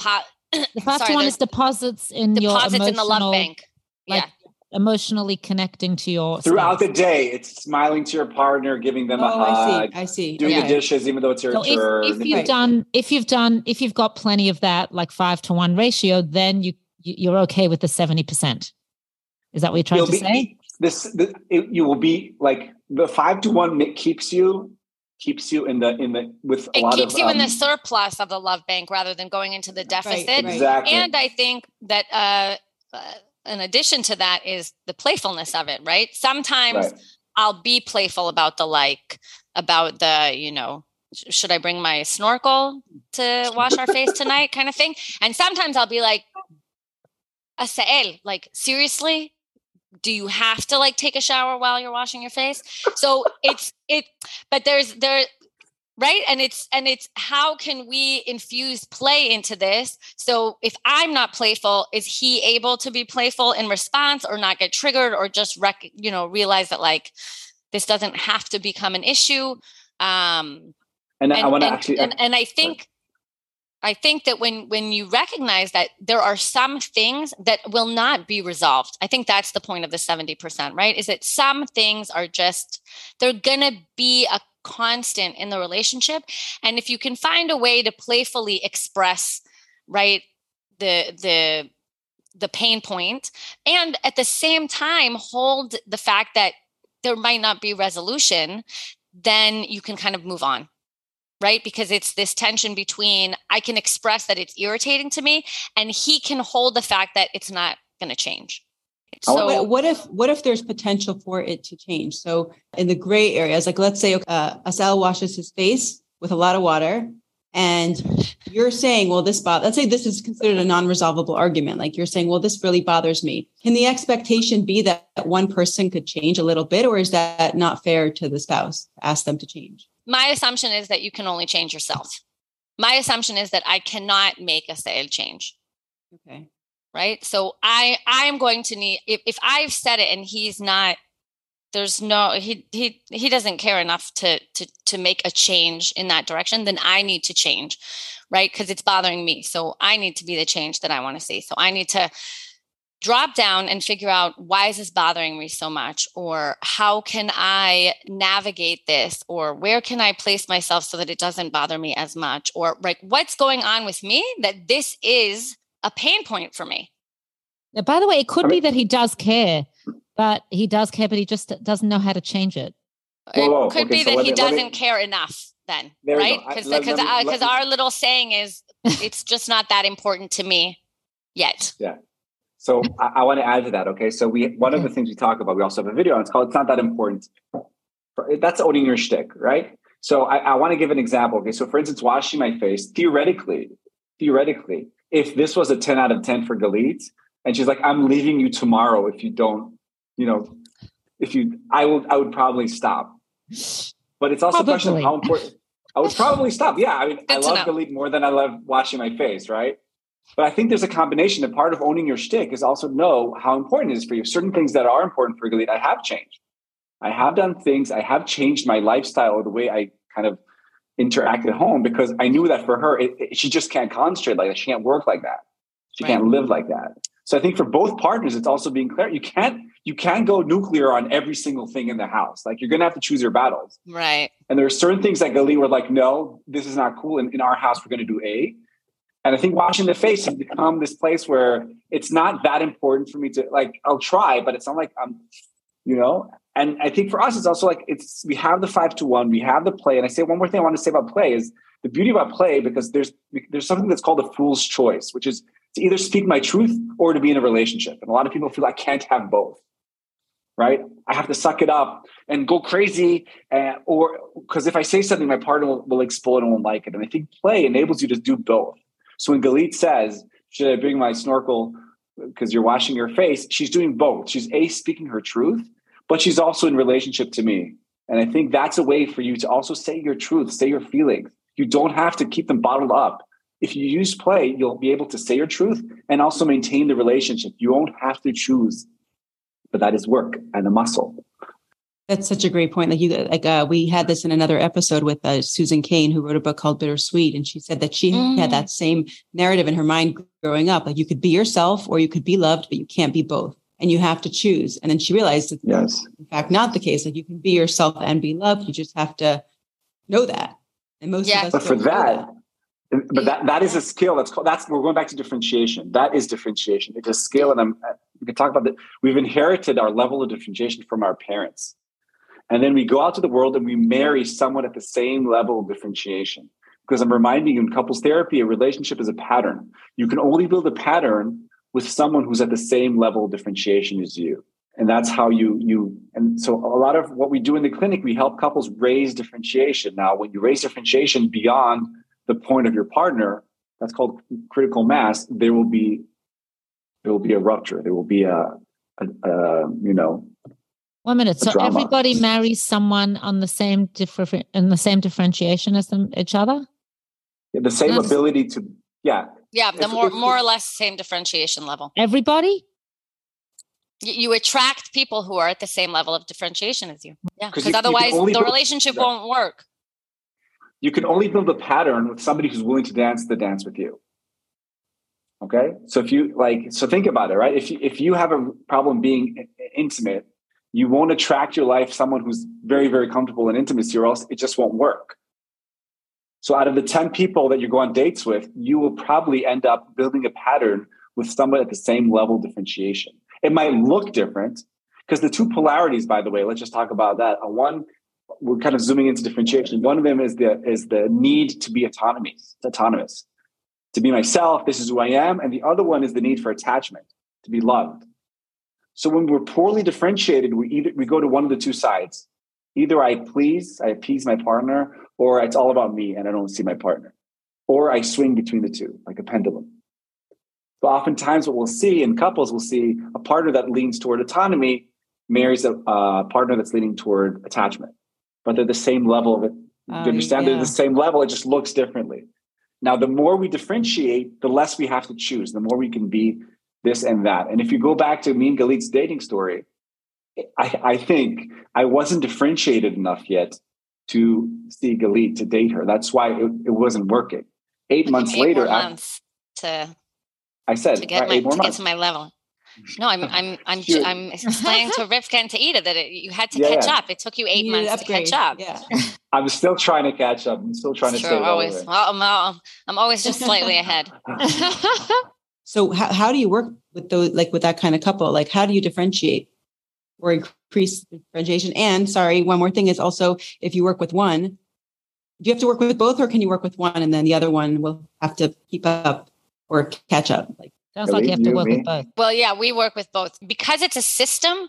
the five Sorry, to one is deposits in deposits your in the love bank. Like yeah. Emotionally connecting to your throughout spouse. the day, it's smiling to your partner, giving them oh, a hug. I see. I see. Doing okay. the dishes, even though it's your so turn. If, if you've right. done, if you've done, if you've got plenty of that, like five to one ratio, then you you're okay with the seventy percent. Is that what you're trying You'll to be, say? This, this it, you will be like the five to one keeps you keeps you in the in the with a it lot keeps of, you um, in the um, surplus of the love bank rather than going into the deficit right, right. exactly and i think that uh, uh, in addition to that is the playfulness of it right? Sometimes right. i'll be playful about the like about the you know should i bring my snorkel to wash our face tonight? kind of thing. And sometimes i'll be like Assael, like seriously? Do you have to like take a shower while you're washing your face? So it's it but there's there right? And it's and it's how can we infuse play into this? So if i'm not playful is he able to be playful in response or not get triggered or just rec- you know realize that like this doesn't have to become an issue? Um and, and i want to actually and, and i think I think that when when you recognize that there are some things that will not be resolved, I think that's the point of the 70%, right? Is that some things are just they're going to be a constant in the relationship and if you can find a way to playfully express right the the the pain point and at the same time hold the fact that there might not be resolution then you can kind of move on right? Because it's this tension between I can express that it's irritating to me and he can hold the fact that it's not going to change. So what if what if there's potential for it to change? So in the gray areas, like let's say uh, Assael washes his face with a lot of water, and you're saying, well, this bot. Let's say this is considered a non-resolvable argument. Like you're saying, well, this really bothers me. Can the expectation be that one person could change a little bit, or is that not fair to the spouse? Ask them to change my assumption is that you can only change yourself. My assumption is that I cannot make Assael change. Okay. Right. So I I am going to need if, if I've said it and he's not there's no he he he doesn't care enough to to to make a change in that direction then i need to change right? Because it's bothering me. So i need to be the change that i want to see. So i need to drop down and figure out why is this bothering me so much? Or how can i navigate this? Or where can i place myself so that it doesn't bother me as much? Or like what's going on with me that this is a pain point for me now, by the way it could be that he does care but he does care but he just doesn't know how to change it it whoa, whoa. could okay, be so that he doesn't me, care enough then right because because because uh, our little saying is it's just not that important to me yet <laughs> yeah so I, I want to add to that. Okay. So we one of the things we talk about, we also have a video on it's called It's Not That Important. That's owning your shtick, right? So I, I want to give an example. Okay. So for instance, washing my face, theoretically, theoretically, if this was a 10 out of 10 for Galit, and she's like, I'm leaving you tomorrow if you don't, you know, if you I would I would probably stop. But it's also probably. a question of how important I would probably stop. Yeah, I mean, Good I love Galit more than I love washing my face, right? But I think there's a combination. That part of owning your shtick is also know how important it is for you. Certain things that are important for Galit, I have changed. I have done things. I have changed my lifestyle or the way I kind of interact at home because I knew that for her, it, it, she just can't concentrate like that. She can't work like that. She right. can't live like that. So I think for both partners, it's also being clear. You can't you can't go nuclear on every single thing in the house. Like you're gonna have to choose your battles. Right. And there are certain things that Gali were like, no, this is not cool. In, in our house, we're gonna do A. And I think washing the face has become this place where it's not that important for me to like, I'll try, but it's not like I'm, you know. And I think for us, it's also like it's we have the five to one, we have the play. And I say one more thing I want to say about play is the beauty about play because there's there's something that's called a fool's choice, which is to either speak my truth or to be in a relationship. And a lot of people feel I can't have both, right? I have to suck it up and go crazy, uh, or because if I say something, my partner will, will explode and won't like it. And I think play enables you to do both. So when Galit says, "Should I bring my snorkel?" because you're washing your face, she's doing both. She's a speaking her truth, but she's also in relationship to me. And I think that's a way for you to also say your truth, say your feelings. You don't have to keep them bottled up if you use play, you'll be able to say your truth and also maintain the relationship. You won't have to choose, but that is work and a muscle. That's such a great point. Like you, like uh, we had this in another episode with uh, Susan Cain, who wrote a book called Bittersweet, and she said that she mm. had that same narrative in her mind growing up. Like you could be yourself, or you could be loved, but you can't be both, and you have to choose. And then she realized that yes, in fact, not the case. Like you can be yourself and be loved. You just have to know that. And most yeah. of us, but for that, that but that, that is a skill that's called that's we're going back to differentiation that is differentiation it's a skill and i'm uh, we can talk about that we've inherited our level of differentiation from our parents and then we go out to the world and we marry someone at the same level of differentiation because i'm reminding you in couples therapy a relationship is a pattern you can only build a pattern with someone who's at the same level of differentiation as you and that's how you you and so a lot of what we do in the clinic we help couples raise differentiation now when you raise differentiation beyond the point of your partner, that's called critical mass, there will be there will be a rupture. There will be a, a, a you know. One minute. So drama. everybody marries someone on the same different in the same differentiation as them each other. Yeah, the same That's, ability to yeah. Yeah, the if, more if, more or less same differentiation level. Everybody. You, you attract people who are at the same level of differentiation as you. Yeah, because otherwise the relationship won't work you can only build a pattern with somebody who's willing to dance the dance with you okay so if you like so think about it right if you if you have a problem being intimate you won't attract your life someone who's very very comfortable in intimacy or else it just won't work so out of the 10 people that you go on dates with you will probably end up building a pattern with someone at the same level of differentiation it might look different because the two polarities by the way let's just talk about that uh, one we're kind of zooming into differentiation. One of them is the is the need to be autonomous, autonomous, to be myself. This is who I am, and the other one is the need for attachment, to be loved. So when we're poorly differentiated, we either we go to one of the two sides. Either I please, I appease my partner, or it's all about me and I don't see my partner, or I swing between the two like a pendulum. So oftentimes, what we'll see in couples, we'll see a partner that leans toward autonomy marries a, a partner that's leaning toward attachment but they're the same level of it. you oh, understand? Yeah. They're the same level. It just looks differently. Now, the more we differentiate, the less we have to choose, the more we can be this and that. And if you go back to me and Galit's dating story, I, I think I wasn't differentiated enough yet to see Galit to date her. That's why it, it wasn't working. Eight months later, months to I said to get, my, to get to my level. No, I'm I'm I'm I'm explaining to Rivka and to Ida that it, you had to yeah, catch yeah. up. It took you eight you months to catch up. Yeah. <laughs> I'm still trying to catch up. I'm still trying to stay always. Well, I'm, I'm always just slightly <laughs> ahead. <laughs> so how, how do you work with those like with that kind of couple? Like how do you differentiate or increase differentiation? And sorry, one more thing is also if you work with one, do you have to work with both or can you work with one and then the other one will have to keep up or catch up? Like Sounds like you have to work with both. Well, yeah, we work with both. Because it's a system,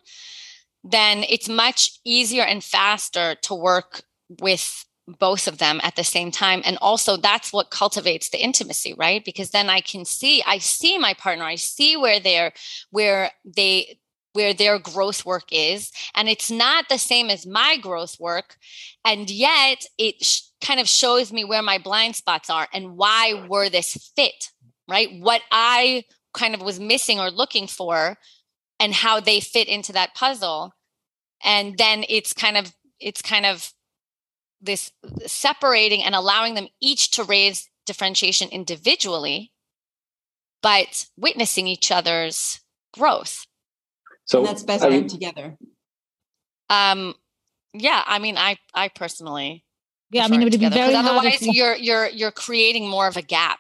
then it's much easier and faster to work with both of them at the same time and also that's what cultivates the intimacy right because then i can see i see my partner i see where they're where they where their growth work is and it's not the same as my growth work and yet it kind of shows me where my blind spots are and why were this fit, right? What I kind of was missing or looking for and how they fit into that puzzle. And then it's kind of it's kind of this uh, separating and allowing them each to raise differentiation individually, but witnessing each other's growth. So and that's best I mean, together. Um, yeah, I mean, I I personally, yeah, I mean, it would be very otherwise you're you're you're creating more of a gap.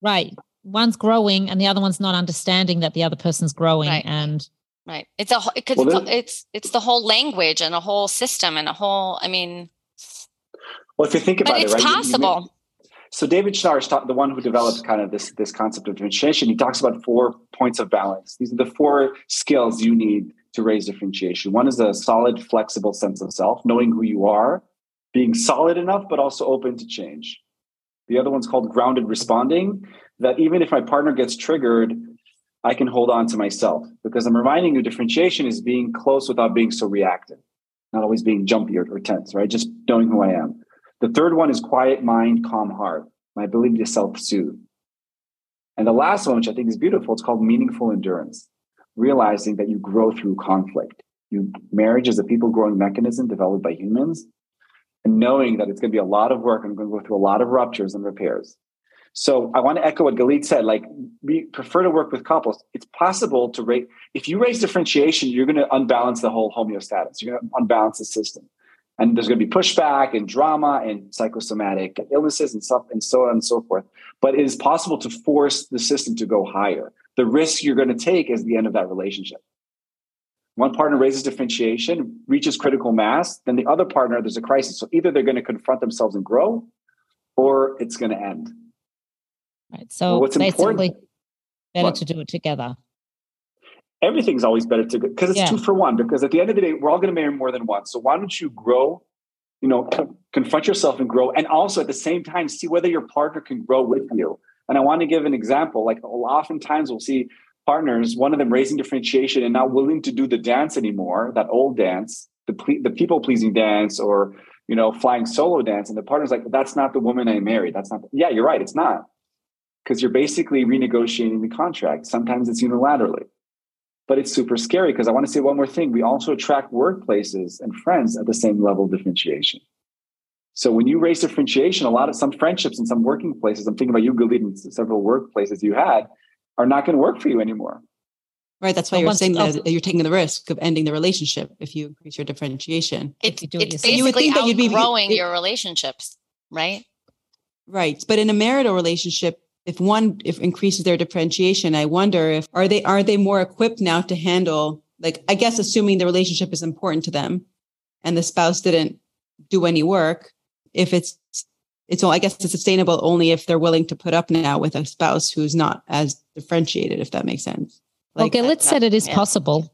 Right, one's growing and the other one's not understanding that the other person's growing, right. and right, it's a because well, it's, it's it's the whole language and a whole system and a whole. I mean, well, if you think about it, right, possible. You, you, so David Schnarch, is the one who developed kind of this this concept of differentiation, he talks about four points of balance. These are the four skills you need to raise differentiation. One is a solid, flexible sense of self, knowing who you are, being solid enough, but also open to change. The other one's called grounded responding, that even if my partner gets triggered, I can hold on to myself because I'm reminding you differentiation is being close without being so reactive, not always being jumpy or, or tense, right? Just knowing who I am. The third one is quiet mind, calm heart, my ability to self soothe. And the last one, which I think is beautiful, it's called meaningful endurance, realizing that you grow through conflict. You, marriage is a people growing mechanism developed by humans, and knowing that it's going to be a lot of work and going to go through a lot of ruptures and repairs. So I want to echo what Galit said. Like we prefer to work with couples. It's possible to rate if you raise differentiation, you're going to unbalance the whole homeostasis. You're going to unbalance the system and there's going to be pushback and drama and psychosomatic illnesses and stuff and so on and so forth. But it is possible to force the system to go higher. The risk you're going to take is the end of that relationship. One partner raises differentiation reaches critical mass then the other partner there's a crisis. So either they're going to confront themselves and grow or it's going to end. Right so well, what's important better what? to do it together everything's always better to because it's yeah. two for one. Because at the end of the day, we're all going to marry more than one. So why don't you grow? You know, confront yourself and grow, and also at the same time see whether your partner can grow with you. And I want to give an example. Like oftentimes we'll see partners, one of them raising differentiation and not willing to do the dance anymore, that old dance, the ple- the people pleasing dance, or you know, flying solo dance, and the partner's like, "That's not the woman I married. That's not." Yeah, you're right. It's not because you're basically renegotiating the contract. Sometimes it's unilaterally but it's super scary because I want to say one more thing. We also attract workplaces and friends at the same level of differentiation. So when you raise differentiation, a lot of some friendships and some working places, I'm thinking about you, Galit, and several workplaces you had, are not going to work for you anymore. Right. That's why you're saying that you're taking the risk of ending the relationship if you increase your differentiation. It, it's basically you would think that you'd be growing your relationships, right? Right. But in a marital relationship, if one if increases their differentiation i wonder if are they are they more equipped now to handle like i guess assuming the relationship is important to them and the spouse didn't do any work if it's it's all i guess it's sustainable only if they're willing to put up now with a spouse who's not as differentiated if that makes sense like okay let's say it is yeah. possible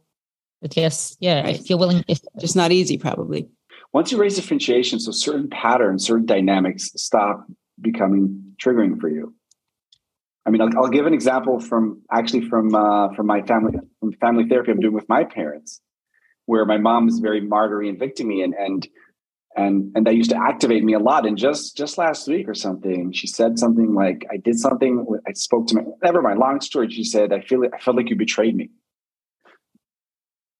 but yes yeah right. if you're willing if just not easy probably once you raise differentiation so certain patterns certain dynamics stop becoming triggering for you I mean, I'll, I'll, give an example from actually from uh, from my family from family therapy I'm doing with my parents, where my mom is very martyry and victimy, and and and and that used to activate me a lot. And just just last week or something, she said something like, "I did something. I spoke to my never mind. Long story. She said, "I feel I felt like you betrayed me."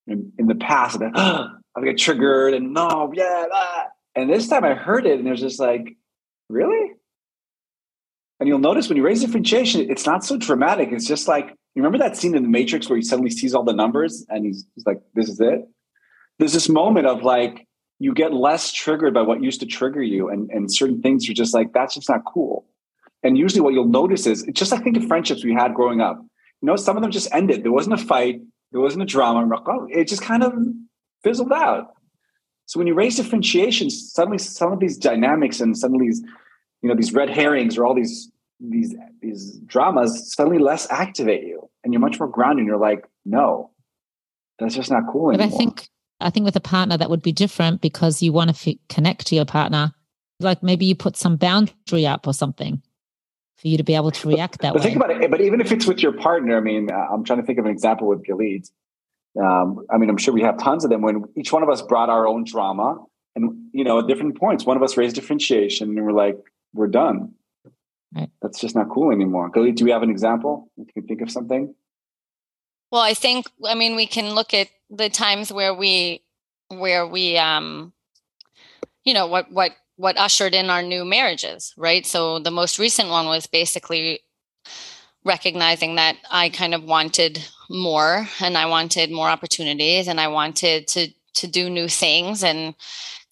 In, in the past, I've, oh, I get triggered and no, yeah, ah. and this time I heard it, and it was just like, really and you'll notice when you raise differentiation, it's not so dramatic. It's just like, you remember that scene in the Matrix where he suddenly sees all the numbers and he's, he's like, this is it? There's this moment of like, you get less triggered by what used to trigger you. And, and certain things are just like, that's just not cool. And usually what you'll notice is, just I think of friendships we had growing up. You know, some of them just ended. There wasn't a fight. There wasn't a drama. Oh, it just kind of fizzled out. So when you raise differentiation, suddenly some of these dynamics and suddenly these you know these red herrings or all these these these dramas suddenly less activate you and you're much more grounded and you're like no that's just not cool anymore. but i think i think with a partner that would be different because you want to f- connect to your partner like maybe you put some boundary up or something for you to be able to react that but way. Think about it. But even if it's with your partner, I mean, uh, I'm trying to think of an example with Galit. Um, I mean, I'm sure we have tons of them when each one of us brought our own drama and you know, at different points, one of us raised differentiation and we're like, we're done. Right. That's just not cool anymore. Galit, do we have an example? If you can think of something. Well, I think I mean we can look at the times where we where we um you know what what what ushered in our new marriages, right? So the most recent one was basically recognizing that I kind of wanted more and I wanted more opportunities and I wanted to to do new things and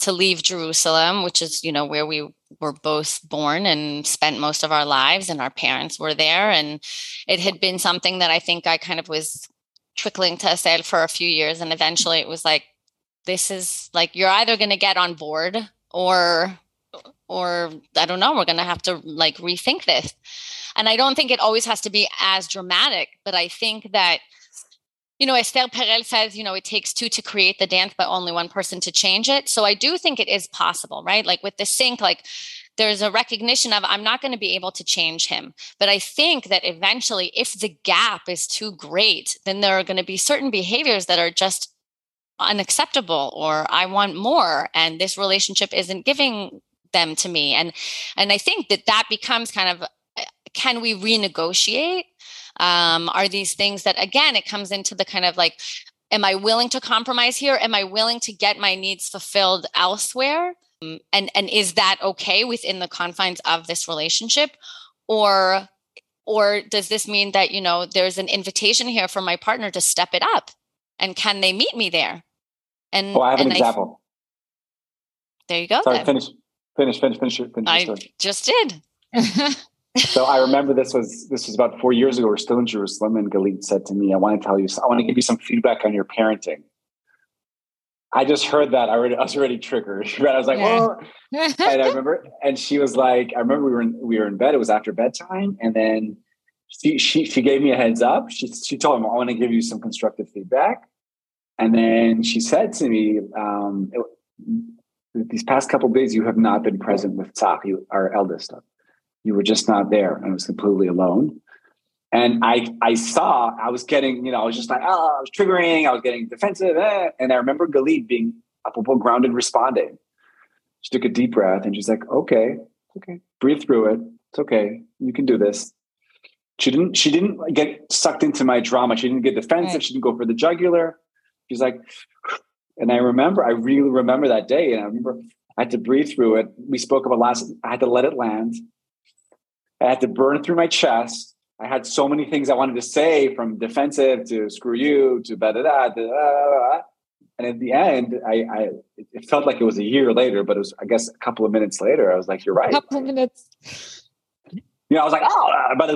to leave Jerusalem, which is, you know, where we were both born and spent most of our lives and our parents were there. And it had been something that i think i kind of was trickling to Assael for a few years and eventually it was like this is like you're either going to get on board or or i don't know we're going to have to like rethink this. And i don't think it always has to be as dramatic but i think that you know, Esther Perel says, you know, it takes two to create the dance, but only one person to change it. So I do think it is possible, right? Like with the sink, like there's a recognition of I'm not going to be able to change him. But I think that eventually, if the gap is too great, then there are going to be certain behaviors that are just unacceptable or I want more. And this relationship isn't giving them to me. And and I think that that becomes kind of uh, can we renegotiate um, are these things that again it comes into the kind of like am i willing to compromise here? Am i willing to get my needs fulfilled elsewhere? Um, and and is that okay within the confines of this relationship? Or or does this mean that you know there's an invitation here for my partner to step it up? And can they meet me there? And oh i have an example I, there you go sorry then. finish finish finish finish, finish i just did <laughs> so I remember this was this was about four years ago. We're still in Jerusalem, and Galit said to me, "I want to tell you, I want to give you some feedback on your parenting." I just heard that. I, already, I was already triggered. <laughs> Right? I was like, yeah. "Oh!" <laughs> and I remember, and she was like, "I remember we were in, we were in bed. It was after bedtime, and then she she she gave me a heads up. She she told him, "I want to give you some constructive feedback," and then she said to me, um, it, "These past couple days, you have not been present with Tzach, our eldest." You were just not there. I was completely alone. And I I saw I was getting, you know, I was just like, oh, I was triggering, I was getting defensive. Eh. And I remember Galit being apropos grounded, responding. She took a deep breath and she's like, okay, okay, breathe through it. It's okay. You can do this. She didn't, she didn't get sucked into my drama. She didn't get defensive. Right. She didn't go for the jugular. She's like, and I remember, I really remember that day. And I remember I had to breathe through it. We spoke about last, I had to let it land. I had to burn through my chest. I had so many things I wanted to say from defensive to screw you to da da da da. And at the end, I, I it felt like it was a year later, but it was I guess a couple of minutes later. I was like, "You're right." A couple of minutes. You know, I was like, "Oh," uh, but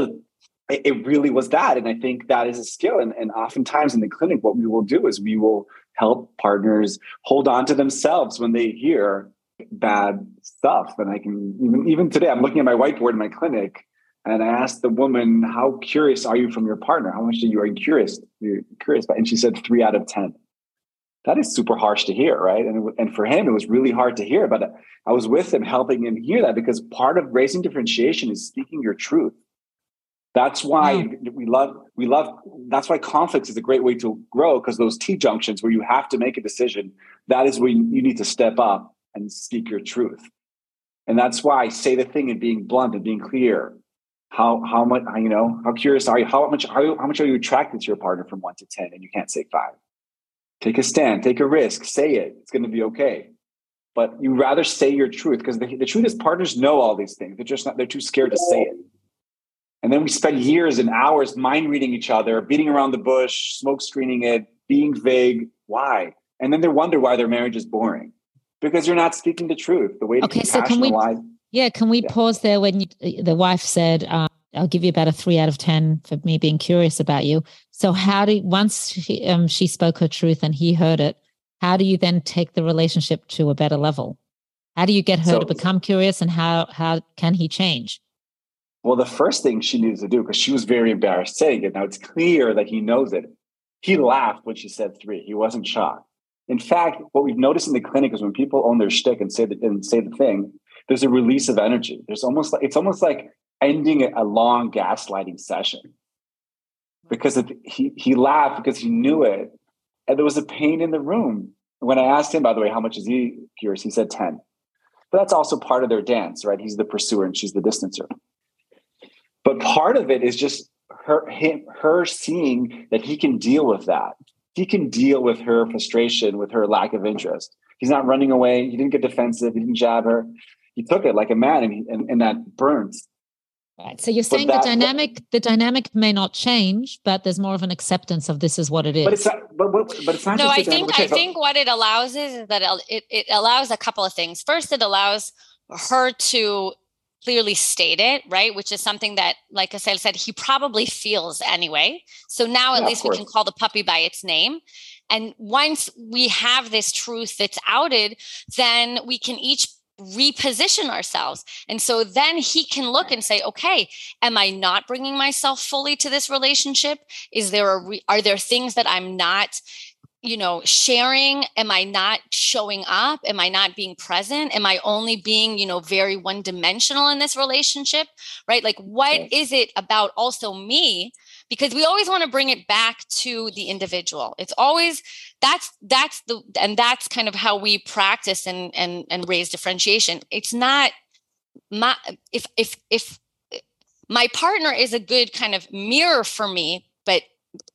it, it really was that, and I think that is a skill. And, and oftentimes in the clinic, what we will do is we will help partners hold on to themselves when they hear bad stuff. And I can even even today, I'm looking at my whiteboard in my clinic, and I asked the woman, "How curious are you from your partner? How much are you are curious? You're curious about?" And she said, three out of ten. That is super harsh to hear, right? And and for him, it was really hard to hear. But I was with him, helping him hear that because part of raising differentiation is speaking your truth. That's why mm. we love we love. That's why conflicts is a great way to grow because those T junctions where you have to make a decision, that is where you need to step up and speak your truth. And that's why I say the thing and being blunt and being clear. How how much you know? How curious are you? How much how, how much are you attracted to your partner from one to ten, and you can't say five? Take a stand, take a risk, say it. It's going to be okay. But you rather say your truth because the, the truth is partners know all these things. They're just not. They're too scared to say it. And then we spend years and hours mind reading each other, beating around the bush, smoke screening it, being vague. Why? And then they wonder why their marriage is boring because you're not speaking the truth. The way to okay, so can we? Yeah, can we yeah. pause there when you, the wife said, uh, "I'll give you about a three out of ten for me being curious about you." So how do once she, um, she spoke her truth and he heard it, how do you then take the relationship to a better level? How do you get her so, to become curious, and how how can he change? Well, the first thing she needs to do, because she was very embarrassed saying it. Now it's clear that he knows it. He laughed when she said three. He wasn't shocked. In fact, what we've noticed in the clinic is when people own their shtick and say the, and say the thing, there's a release of energy. There's almost like it's almost like ending a long gaslighting session because it, he he laughed because he knew it, and there was a pain in the room. When I asked him, by the way, how much is he curious, he said 10. But that's also part of their dance, right? He's the pursuer and she's the distancer. But part of it is just her him her seeing that he can deal with that. He can deal with her frustration, with her lack of interest. He's not running away. He didn't get defensive. He didn't jab her. He took it like a man, and, he, and, and that burns. Right. So you're saying that, the dynamic the dynamic may not change, but there's more of an acceptance of this is what it is. But it's not, but, but, but it's not. No, I think I think what it allows is, is that it, it allows a couple of things. First, it allows her to clearly state it, right? Which is something that, like Assael said, he probably feels anyway. So now at yeah, least we can call the puppy by its name. And once we have this truth that's outed, then we can each reposition ourselves. And so then he can look and say, okay, am I not bringing myself fully to this relationship? Is there a, re- are there things that I'm not, you know, sharing? Am I not showing up? Am I not being present? Am I only being, you know, very one dimensional in this relationship? Right? Like, what is it about also me because we always want to bring it back to the individual it's always that's that's the and that's kind of how we practice and and and raise differentiation it's not my if if if my partner is a good kind of mirror for me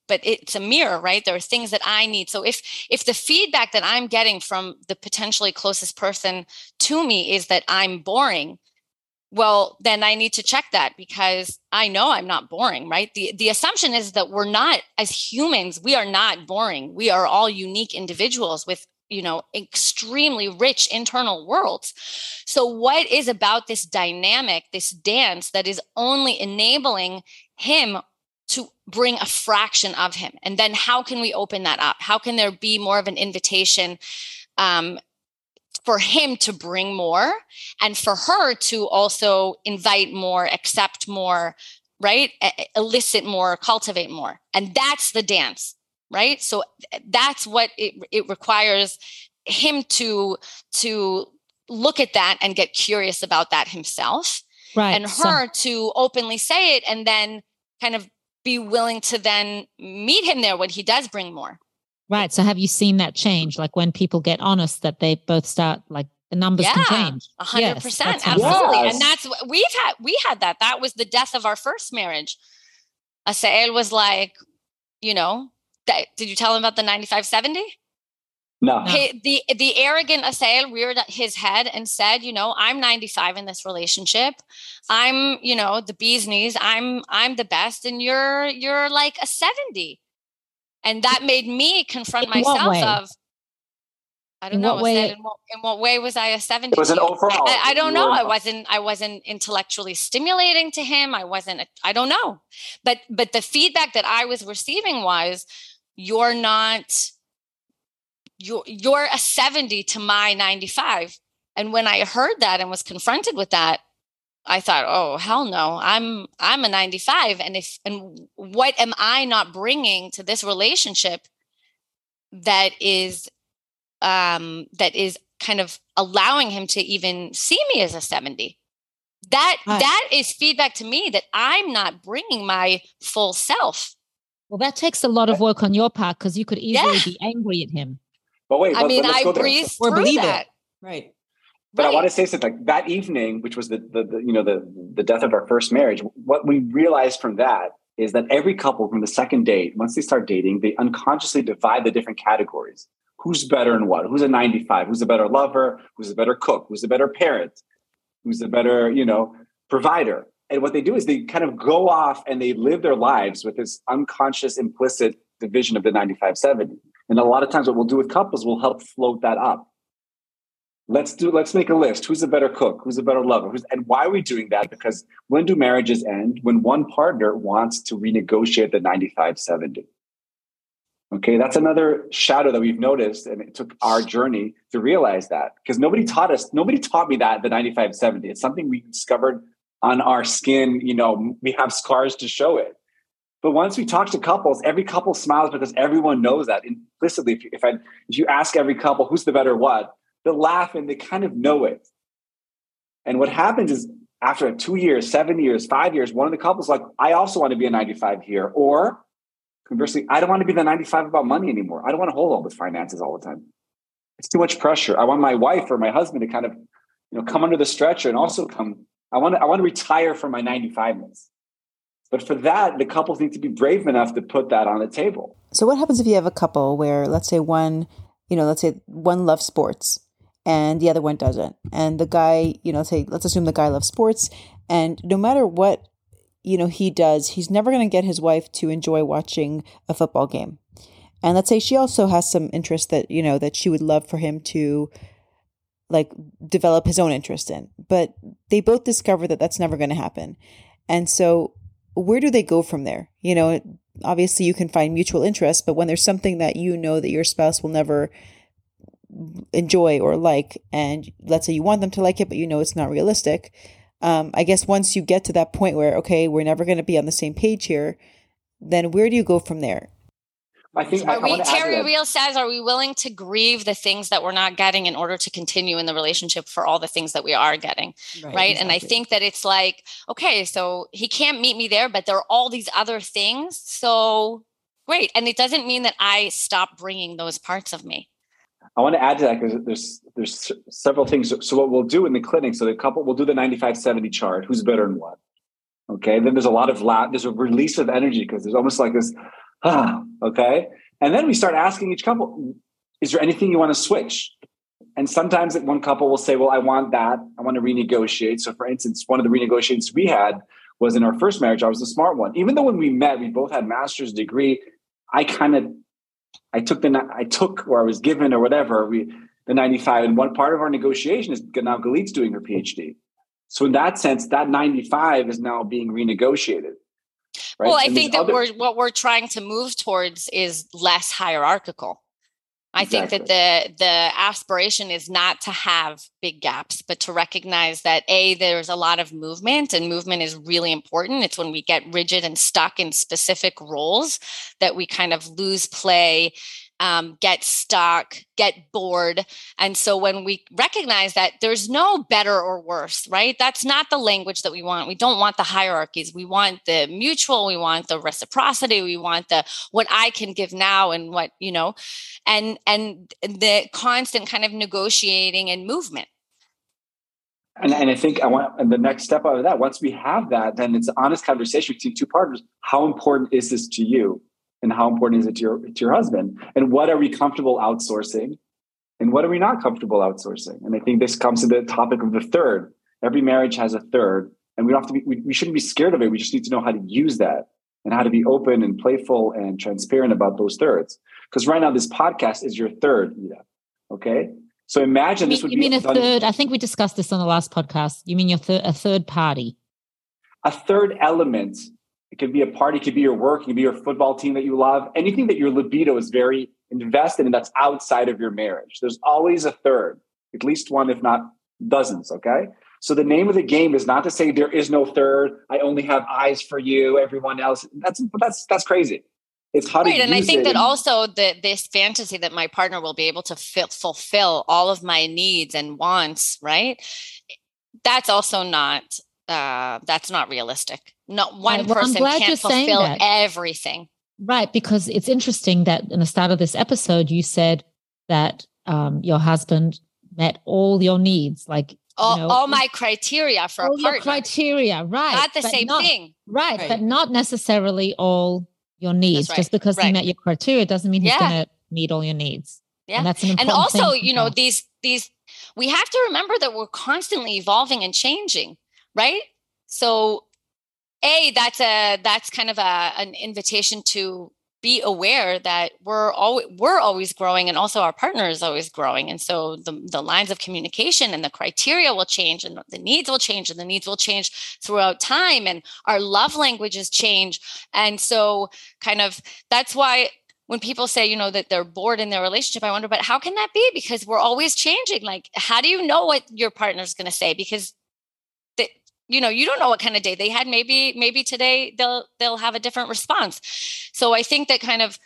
but it's a mirror right? There are things that i need. So if if the feedback that i'm getting from the potentially closest person to me is that i'm boring well then i need to check that because i know i'm not boring right? The the assumption is that we're not as humans we are not boring. We are all unique individuals with you know extremely rich internal worlds. So what is about this dynamic this dance that is only enabling him to bring a fraction of him and then how can we open that up how can there be more of an invitation um, for him to bring more and for her to also invite more, accept more, right? elicit more, cultivate more. And that's the dance, right? So that's what it, it requires him to to look at that and get curious about that himself. Right. And her so- to openly say it and then kind of be willing to then meet him there when he does bring more. Right. So have you seen that change? Like when people get honest, that they both start like the numbers yeah, can change. hundred percent. Absolutely. Yes. And that's we've had we had that. That was the death of our first marriage. Assael was like, you know, that, did you tell him about the 9570? No. He, the the arrogant Assael reared his head and said, you know, I'm 95 in this relationship. I'm, you know, the bee's knees. I'm I'm the best and you're you're like a 70 and that made me confront in myself of I don't in know. What way? In what, in, what, way was I a 70? It was an overall. I, I don't know. I wasn't, I wasn't intellectually stimulating to him. I wasn't, I don't know. But, but the feedback that I was receiving was you're not, you're, you're a 70 to my 95. And when I heard that and was confronted with that, I thought, oh hell no, I'm I'm a 95, and if and what am I not bringing to this relationship that is um that is kind of allowing him to even see me as a 70? That that is feedback to me that I'm not bringing my full self. Well, that takes a lot of work on your part because you could easily yeah. be angry at him. But wait, I but, mean, but I breathe through that. It. Right. But right. I want to say something like that evening, which was the, the, the, you know the the death of our first marriage. What we realized from that is that every couple from the second date, once they start dating, they unconsciously divide the different categories. Who's better in what? Who's a 95? Who's a better lover? Who's a better cook? Who's a better parent? Who's a better, you know, provider? And what they do is they kind of go off and they live their lives with this unconscious, implicit division of the 95 70. And a lot of times, what we'll do with couples, we'll help float that up. Let's do let's make a list. Who's a better cook? Who's a better lover? Who's, and why are we doing that? Because when do marriages end? When one partner wants to renegotiate the 95 70 okay that's another shadow that we've noticed and it took our journey to realize that. Because nobody taught us nobody taught me that the 95 70 it's something we discovered on our skin you know we have scars to show it but once we talk to couples, every couple smiles because everyone knows that implicitly. If, you, if, I, if you ask every couple who's the better what, they laugh and they kind of know it. And what happens is after two years, seven years, five years, one of the couples like, I also want to be a 95 here. Or conversely, I don't want to be the 95 about money anymore. I don't want to hold all the finances all the time. it's too much pressure. I want my wife or my husband to kind of, you know, come under the stretcher and also come. I want to, I want to retire from my 95ness. But for that, the couples need to be brave enough to put that on the table. So what happens if you have a couple where let's say one, you know, let's say one loves sports and the other one doesn't. And the guy, you know, let's say let's assume the guy loves sports and no matter what, you know, he does, he's never going to get his wife to enjoy watching a football game. And let's say she also has some interest that, you know, that she would love for him to like develop his own interest in. But they both discover that that's never going to happen. And so where do they go from there? You know, obviously you can find mutual interest, but when there's something that you know that your spouse will never enjoy or like, and let's say you want them to like it, but you know it's not realistic. Um, I guess once you get to that point where, okay, we're never going to be on the same page here, then where do you go from there? I think are I, we, Terry Real says, are we willing to grieve the things that we're not getting in order to continue in the relationship for all the things that we are getting? Right. right? Exactly. And I think that it's like, okay, so he can't meet me there, but there are all these other things. So great. And it doesn't mean that I stop bringing those parts of me. I want to add to that because there's there's several things. So what we'll do in the clinic, so the couple will do the 95-70 chart, who's better and what. Okay. Then there's a lot of la- there's a release of energy because there's almost like this ah, okay. And then we start asking each couple, is there anything you want to switch? And sometimes one couple will say, well, I want that. I want to renegotiate. So, for instance, one of the renegotiations we had was in our first marriage. I was the smart one. Even though when we met, we both had master's degree. I kind of, I took the, I took or I was given or whatever. We the 95, and one part of our negotiation is now Galit's doing her PhD. So in that sense, that 95 is now being renegotiated. Right? Well, I and think that other- we're what we're trying to move towards is less hierarchical. I exactly. think that the the aspiration is not to have big gaps, but to recognize that a there's a lot of movement, and movement is really important. It's when we get rigid and stuck in specific roles that we kind of lose play um, get stuck, get bored. And so when we recognize that there's no better or worse, right? That's not the language that we want. We don't want the hierarchies. We want the mutual, we want the reciprocity, we want the what I can give now and what, you know, and and the constant kind of negotiating and movement. And, and I think I want the next step out of that, once we have that, then it's honest conversation between two partners. How important is this to you? And how important is it to your to your husband? And what are we comfortable outsourcing? And what are we not comfortable outsourcing? And i think this comes to the topic of the third. Every marriage has a third and we don't have to be we, we shouldn't be scared of it. We just need to know how to use that and how to be open and playful and transparent about those thirds. Because right now this podcast is your third Ida. okay? So imagine you this would you be mean a third? I think we discussed this on the last podcast. You mean your third a third party? A third element it could be a party, it could be your work, it could be your football team that you love, anything that your libido is very invested in that's outside of your marriage. There's always a third, at least one, if not dozens. Okay. So the name of the game is not to say there is no third. I only have eyes for you. Everyone else. That's that's that's crazy. It's how right, and I think it. that also the this fantasy that my partner will be able to fill, fulfill all of my needs and wants. Right. That's also not uh, that's not realistic. Not one right, well, person can't fulfill everything. Right, because it's interesting that in the start of this episode, you said that um, your husband met all your needs, like all, you know, all my criteria for all a partner. criteria, right? Not the same not, thing, right, right, But not necessarily all your needs. Right. Just because right. he met your criteria doesn't mean he's yeah. going to meet all your needs. Yeah, and that's an and also, you know, these these we have to remember that we're constantly evolving and changing, right? So a that's a that's kind of a an invitation to be aware that we're always we're always growing and also our partner is always growing. And so the, the lines of communication and the criteria will change and the needs will change and the needs will change throughout time and our love languages change. And so kind of that's why when people say you know that they're bored in their relationship i wonder but how can that be? Because we're always changing. Like how do you know what your partner's going to say? Because you know you don't know what kind of day they had. Maybe maybe today they'll they'll have a different response. So i think that kind of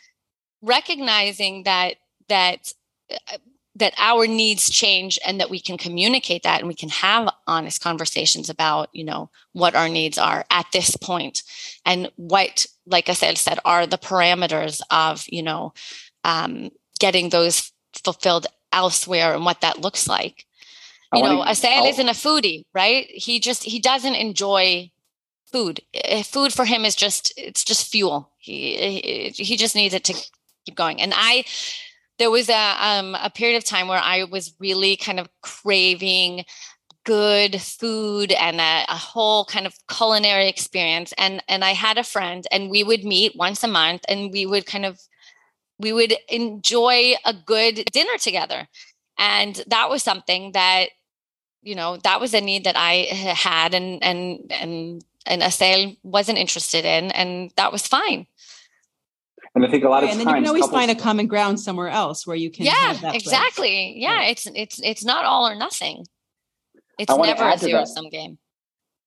recognizing that that uh, that our needs change and that we can communicate that and we can have honest conversations about you know what our needs are at this point. And what like i said said are the parameters of you know um, getting those fulfilled elsewhere and what that looks like. You know, Assael isn't a foodie, right? He just he doesn't enjoy food. Eh, food for him is just it's just fuel. He he just needs it to keep going. And I there was a um a period of time where I was really kind of craving good food and a, a, whole kind of culinary experience and and i had a friend and we would meet once a month and we would kind of we would enjoy a good dinner together and that was something that you know that was a need that i had and and and and Assael wasn't interested in and that was fine and I think a lot of and times, then you can always couples, find a common ground somewhere else where you can. Yeah, exactly. Yeah, right. it's it's it's not all or nothing. It's never a zero sum game.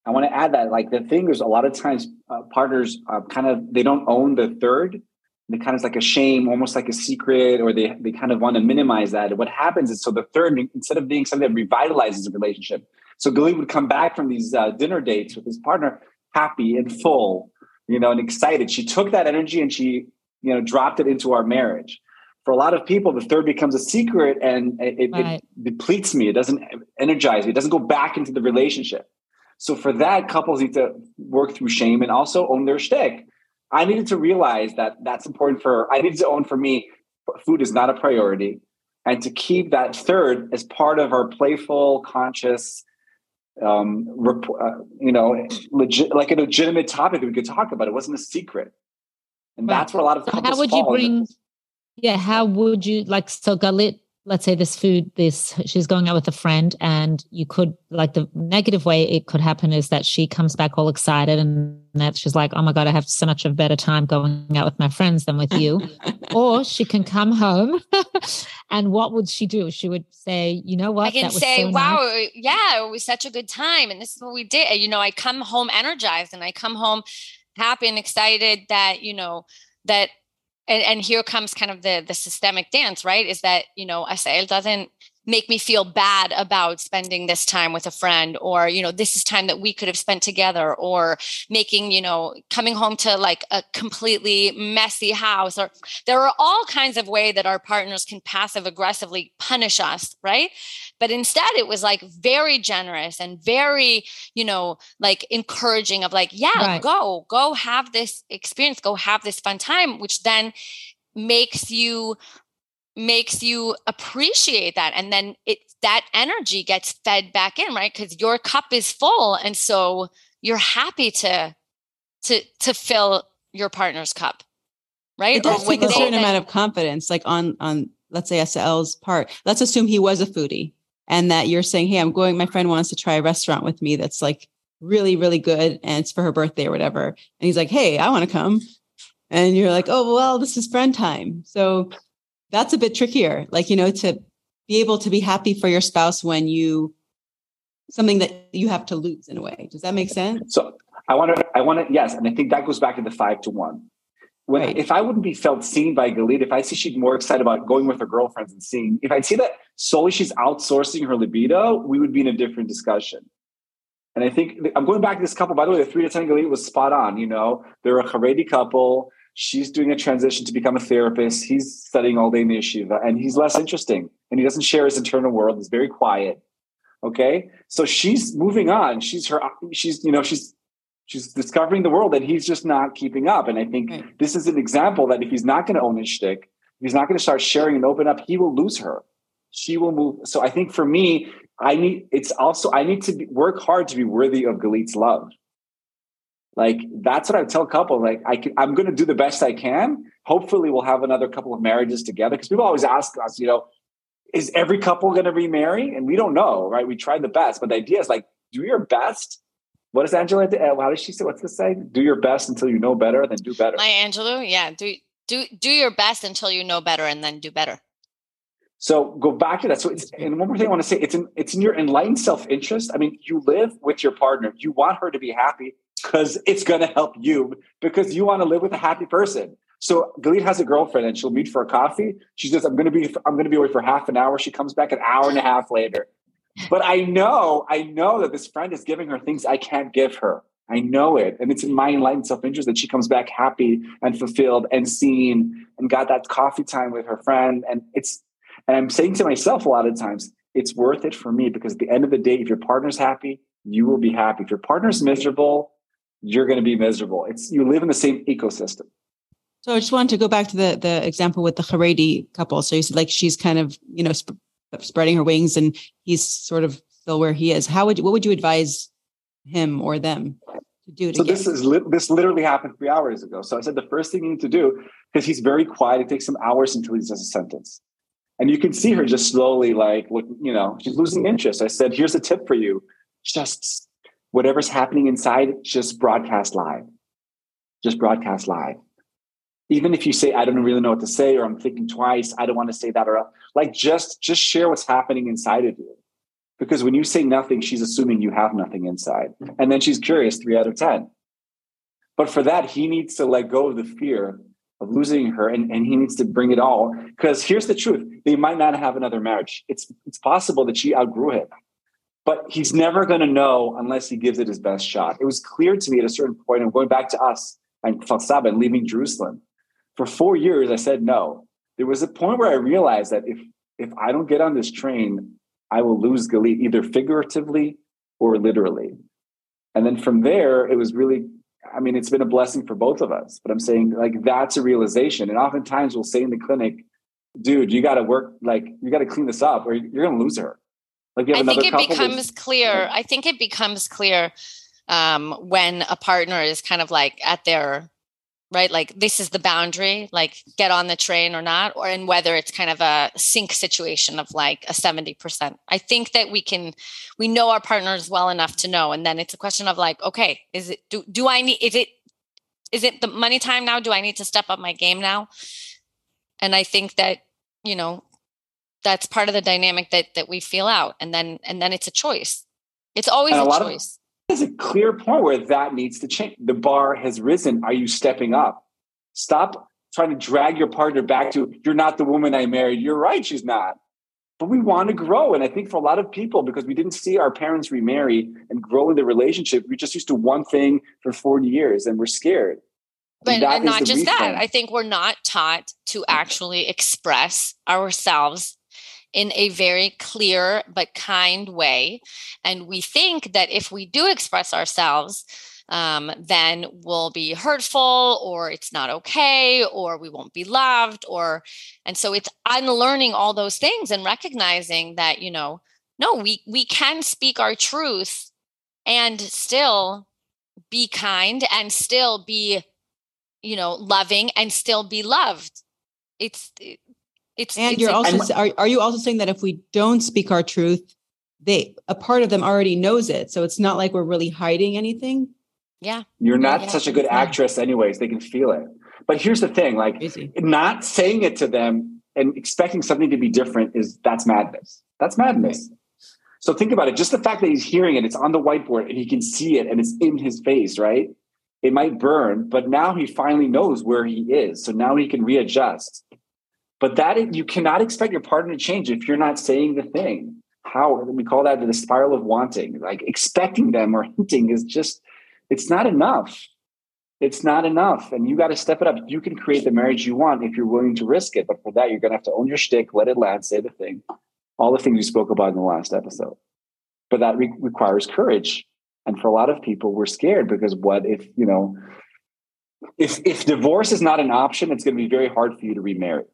I want to add that, like the thing is, a lot of times uh, partners kind of they don't own the third. They kind of like a shame, almost like a secret, or they they kind of want to minimize that. And what happens is, so the third, instead of being something that revitalizes a relationship, so Galit would come back from these uh, dinner dates with his partner happy and full, you know, and excited. She took that energy and she, you know, dropped it into our marriage for a lot of people, the third becomes a secret and it, right. it, depletes me. It doesn't energize me. It doesn't go back into the relationship. So for that, couples need to work through shame and also own their shtick. I needed to realize that that's important for. I needed to own for me. Food is not a priority, and to keep that third as part of our playful, conscious, um, rep, uh, you know, legit, like a legitimate topic that we could talk about. It wasn't a secret, and right. that's where a lot of so how would you bring? Yeah, how would you like so Galit, let's say this food, this she's going out with a friend, and you could like the negative way it could happen is that she comes back all excited and that she's like, Oh my god, I have so much of a better time going out with my friends than with you. <laughs> or she can come home <laughs> and what would she do? She would say, you know what? I can say, so Wow, nice. yeah, it was such a good time. And this is what we did. You know, I come home energized and I come home happy and excited that, you know, that and, and here comes kind of the the systemic dance right? Is that you know Assael doesn't make me feel bad about spending this time with a friend or you know this is time that we could have spent together or making you know coming home to like a completely messy house or there are all kinds of way that our partners can passive aggressively punish us right but instead it was like very generous and very you know like encouraging of like yeah right. go go have this experience go have this fun time which then makes you makes you appreciate that and then it that energy gets fed back in right? Because your cup is full and so you're happy to to to fill your partner's cup right? It does take a certain amount of confidence like on on let's say Assael's part. Let's assume he was a foodie and that you're saying hey i'm going my friend wants to try a restaurant with me that's like really really good and it's for her birthday or whatever. And he's like hey i want to come. And you're like oh well this is friend time. So that's a bit trickier. Like, you know, to be able to be happy for your spouse when you something that you have to lose in a way. Does that make sense? So I want to, I want to, yes. And I think that goes back to the five to one. When, right. if I wouldn't be felt seen by Galit, if I see she's more excited about going with her girlfriends and seeing, if I'd see that solely she's outsourcing her libido, we would be in a different discussion. And I think I'm going back to this couple. By the way, the three to ten Galit was spot on. You know, they're a Haredi couple. She's doing a transition to become a therapist. He's studying all day in the yeshiva, and he's less interesting. And he doesn't share his internal world. He's very quiet. Okay, so she's moving on. She's her. She's you know she's she's discovering the world, and he's just not keeping up. And I think right. this is an example that if he's not going to own his shtick, if he's not going to start sharing and open up, he will lose her. She will move. So I think for me, I need. It's also I need to be, work hard to be worthy of Galit's love. Like that's what I tell couples. Like I can, I'm going to do the best I can. Hopefully, we'll have another couple of marriages together. Because people always ask us, you know, is every couple going to remarry? And we don't know, right? We tried the best, but the idea is like, do your best. What does Angelou? Uh, how does she say? What's this say? Do your best until you know better, then do better. Maya Angelou, yeah. Do do do your best until you know better, and then do better. So go back to that. So it's and one more thing I want to say, it's in it's in your enlightened self-interest. I mean, you live with your partner. You want her to be happy because it's going to help you because you want to live with a happy person. So Galit has a girlfriend and she'll meet for a coffee. She says, I'm going to be, I'm going to be away for half an hour. She comes back an hour and a half later. But I know, I know that this friend is giving her things I can't give her. I know it. And it's in my enlightened self-interest that she comes back happy and fulfilled and seen and got that coffee time with her friend. And it's, And I'm saying to myself a lot of times, it's worth it for me because at the end of the day, if your partner's happy, you will be happy. If your partner's miserable, you're going to be miserable. It's you live in the same ecosystem. So I just wanted to go back to the the example with the Haredi couple. So you said like she's kind of you know sp- spreading her wings, and he's sort of still where he is. How would you, what would you advise him or them to do? To so this is li- this literally happened three hours ago. So I said the first thing you need to do because he's very quiet. It takes some hours until he says a sentence, and you can see her just slowly like look. You know, she's losing interest. I said, "Here's a tip for you: just whatever's happening inside, just broadcast live. Just broadcast live." even if you say i don't really know what to say or i'm thinking twice i don't want to say that or like just just share what's happening inside of you. Because when you say nothing she's assuming you have nothing inside. And then she's curious three out of ten. But for that he needs to let go of the fear of losing her and, and he needs to bring it all. Because here's the truth they might not have another marriage. It's it's possible that she outgrew him but he's never going to know unless he gives it his best shot it was clear to me at a certain point i'm going back to us and Kfar Saba and leaving jerusalem for four years, I said no. There was a point where I realized that if if I don't get on this train, I will lose Galit either figuratively or literally. And then from there, it was really, I mean, it's been a blessing for both of us. But I'm saying like that's a realization. And oftentimes we'll say in the clinic, dude, you got to work, like you got to clean this up or you're going to lose her. Like I think it becomes clear. I think it becomes clear um, when a partner is kind of like at their right like this is the boundary like get on the train or not or and whether it's kind of a sink situation of like a 70% i think that we can we know our partners well enough to know and then it's a question of like okay is it do, do i need is it is it the money time now? Do i need to step up my game now? And i think that you know that's part of the dynamic that that we feel out and then and then it's a choice it's always a, a choice There's a clear point where that needs to change. The bar has risen. Are you stepping up? Stop trying to drag your partner back to, you're not the woman I married. You're right, she's not. But we want to grow. And I think for a lot of people, because we didn't see our parents remarry and grow in the relationship, we just used to one thing for 40 years and we're scared. But and, and not just that, I think we're not taught to actually express ourselves in a very clear but kind way. And we think that if we do express ourselves, um, then we'll be hurtful or it's not okay or we won't be loved or and so it's unlearning all those things and recognizing that you know no we we can speak our truth and still be kind and still be you know loving and still be loved it's it's and it's you're also are, are you also saying that if we don't speak our truth, they a part of them already knows it. So it's not like we're really hiding anything. Yeah. You're not yeah. such a good actress anyways. They can feel it. But here's the thing, like Easy. not saying it to them and expecting something to be different is that's madness. That's madness. So think about it. Just the fact that he's hearing it, it's on the whiteboard and he can see it and it's in his face, right? It might burn, but now he finally knows where he is. So now he can readjust. But that you cannot expect your partner to change if you're not saying the thing. How we call that the spiral of wanting. Like expecting them or hinting is just it's not enough. It's not enough. And you got to step it up. You can create the marriage you want if you're willing to risk it. But for that, you're gonna have to own your shtick, let it land, say the thing. All the things we spoke about in the last episode. But that re- requires courage. And for a lot of people, we're scared because what if, you know, if if divorce is not an option, it's going to be very hard for you to remarry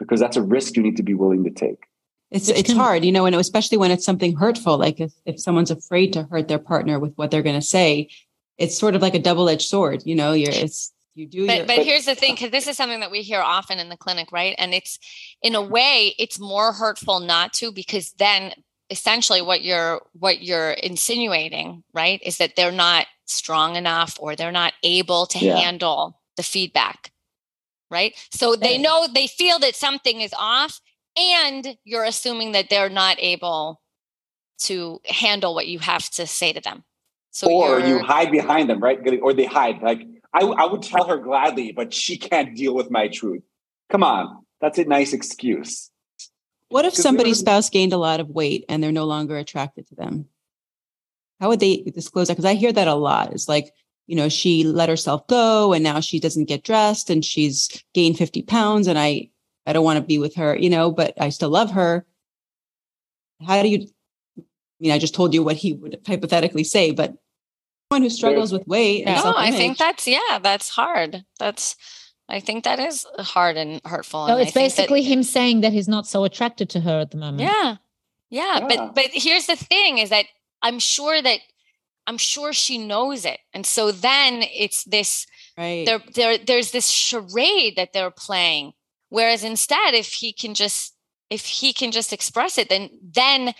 because that's a risk you need to be willing to take. It's it's hard, you know, and especially when it's something hurtful, like if, if someone's afraid to hurt their partner with what they're going to say, it's sort of like a double edged sword. You know, you're it's you do. But your, but here's the thing, because this is something that we hear often in the clinic, right? And it's in a way, it's more hurtful not to, because then essentially what you're what you're insinuating, right, is that they're not strong enough or they're not able to yeah. handle the feedback right? So they know they feel that something is off, and you're assuming that they're not able to handle what you have to say to them. So or you hide behind them, right? Or they hide. Like I, I would tell her gladly, but she can't deal with my truth. Come on, that's a nice excuse. What if somebody's spouse gained a lot of weight and they're no longer attracted to them? How would they disclose that? Because I hear that a lot. It's like you know, she let herself go and now she doesn't get dressed and she's gained 50 pounds. And I, I don't want to be with her, you know, but I still love her. How do you, I mean, I just told you what he would hypothetically say, but someone who struggles with weight. no, I think that's, yeah, that's hard. That's, I think that is hard and hurtful. So and it's basically that, him saying that he's not so attracted to her at the moment. Yeah. yeah. Yeah. But, but here's the thing is that I'm sure that I'm sure she knows it. And so then it's this right. there there there's this charade that they're playing. Whereas instead, if he can just if he can just express it, then then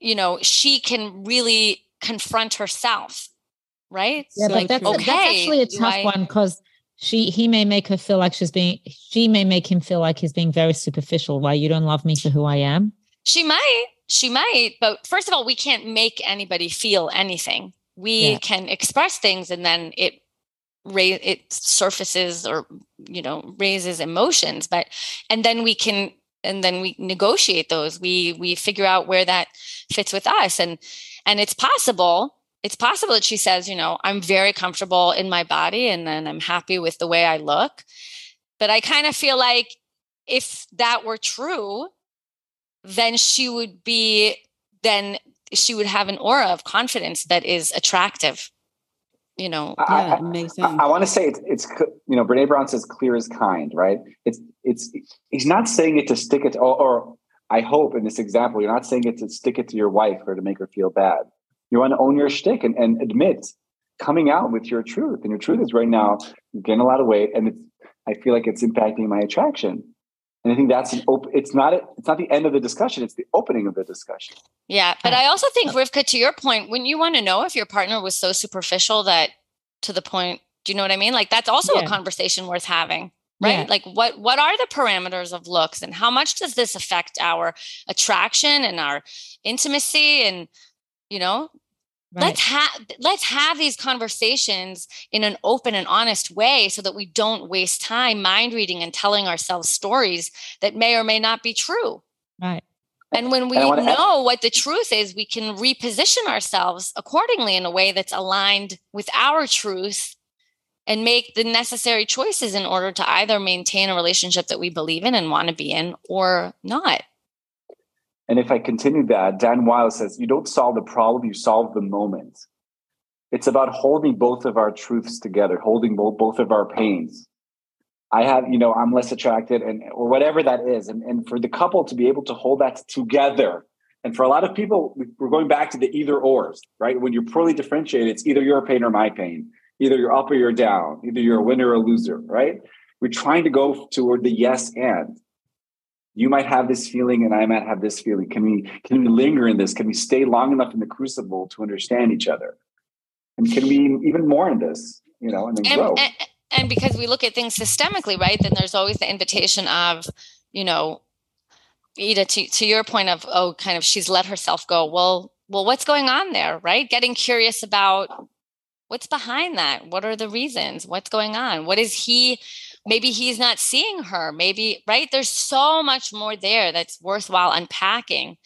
you know she can really confront herself. Right? Yeah, so but that's, okay, that's actually a tough I, one because she he may make her feel like she's being she may make him feel like he's being very superficial. Why you don't love me for who I am? She might she might, but first of all, we can't make anybody feel anything. We yeah. can express things and then it raise it surfaces or you know raises emotions but and then we can and then we negotiate those we we figure out where that fits with us and and it's possible it's possible that she says you know i'm very comfortable in my body and then i'm happy with the way i look but i kind of feel like if that were true then she would be then she would have an aura of confidence that is attractive you know? Yeah, I, makes sense. I, I want to say it's, it's you know Brene Brown says clear is kind right? It's it's he's not saying it to stick it or, or I hope in this example you're not saying it to stick it to your wife or to make her feel bad. You want to own your shtick and, and admit coming out with your truth and your truth is right now you're getting a lot of weight and it's I feel like it's impacting my attraction and I think that's an open. It's not. A, it's not the end of the discussion. It's the opening of the discussion. Yeah, but I also think Rivka, to your point, when you want to know if your partner was so superficial that to the point, do you know what I mean? Like that's also yeah. a conversation worth having, right? Yeah. Like what what are the parameters of looks, and how much does this affect our attraction and our intimacy, and you know, Right. Let's have let's have these conversations in an open and honest way so that we don't waste time mind reading and telling ourselves stories that may or may not be true. Right. And when we know add- what the truth is, we can reposition ourselves accordingly in a way that's aligned with our truth and make the necessary choices in order to either maintain a relationship that we believe in and want to be in or not. And if I continue that, Dan Wile says, you don't solve the problem, you solve the moment. It's about holding both of our truths together, holding both, of our pains. I have, you know, I'm less attracted and or whatever that is. And, and for the couple to be able to hold that together. And for a lot of people, we're going back to the either ors, right? When you're poorly differentiated, it's either your pain or my pain. Either you're up or you're down. Either you're a winner or a loser, right? We're trying to go toward the yes and you might have this feeling and I might have this feeling. Can we can we linger in this? Can we stay long enough in the crucible to understand each other? And can we even more in this, you know, and then and, grow? And, and because we look at things systemically, right? Then there's always the invitation of, you know, Ida, to, to your point of, oh, kind of she's let herself go. Well, well, what's going on there, right? Getting curious about what's behind that. What are the reasons? What's going on? What is he maybe he's not seeing her maybe right there's so much more there that's worthwhile unpacking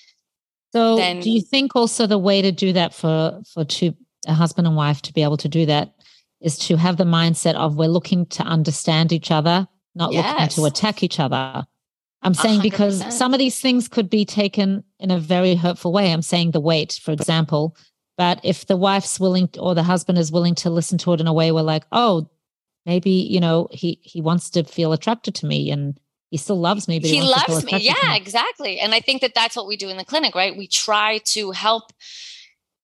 so than, do you think also the way to do that for for two a husband and wife to be able to do that is to have the mindset of we're looking to understand each other not yes. looking to attack each other i'm saying 100%. because some of these things could be taken in a very hurtful way i'm saying the weight for example but if the wife's willing or the husband is willing to listen to it in a way where like oh maybe you know he he wants to feel attracted to me and he still loves me but he, he loves me. yeah me. exactly. And i think that that's what we do in the clinic right? We try to help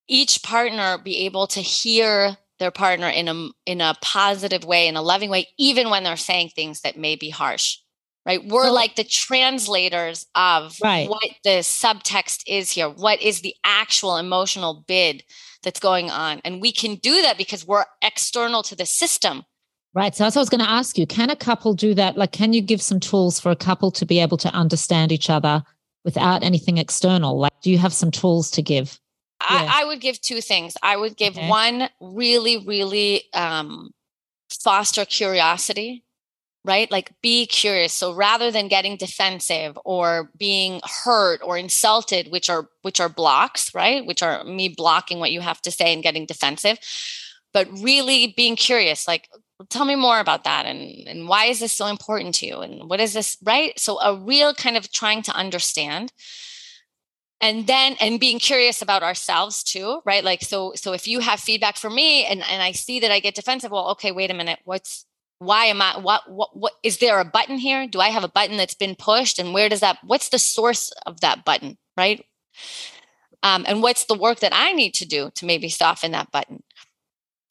each partner be able to hear their partner in a in a positive way in a loving way even when they're saying things that may be harsh right? We're well, like the translators of right. what the subtext is here. What is the actual emotional bid that's going on? And we can do that because we're external to the system Right. So, as I was going to ask you, can a couple do that? Like, can you give some tools for a couple to be able to understand each other without anything external? Like, do you have some tools to give? I, I would give two things. I would give okay. one really, really um, foster curiosity, right? Like, be curious. So, rather than getting defensive or being hurt or insulted, which are which are blocks, right? Which are me blocking what you have to say and getting defensive but really being curious like tell me more about that and and why is this so important to you? And what is this right? So a real kind of trying to understand. And then and being curious about ourselves too right? Like so so if you have feedback for me and and i see that i get defensive well okay wait a minute. What's why am i what what what is there a button here? Do i have a button that's been pushed? And where does that what's the source of that button right? Um, and what's the work that i need to do to maybe soften that button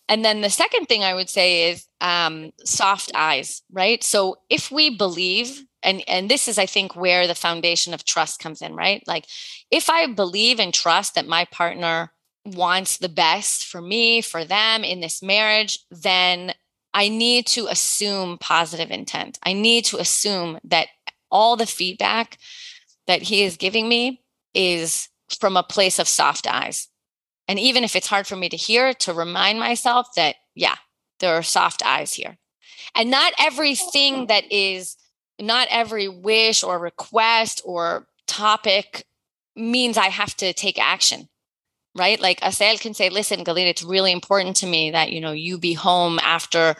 and then the second thing I would say is um, soft eyes, right? So if we believe, and and this is I think where the foundation of trust comes in, right? Like if I believe and trust that my partner wants the best for me, for them in this marriage, then I need to assume positive intent. I need to assume that all the feedback that he is giving me is from a place of soft eyes and even if it's hard for me to hear, to remind myself that, yeah, there are soft eyes here. And not everything that is, not every wish or request or topic means I have to take action right? Like Assael can say, listen, Galina, it's really important to me that, you know, you be home after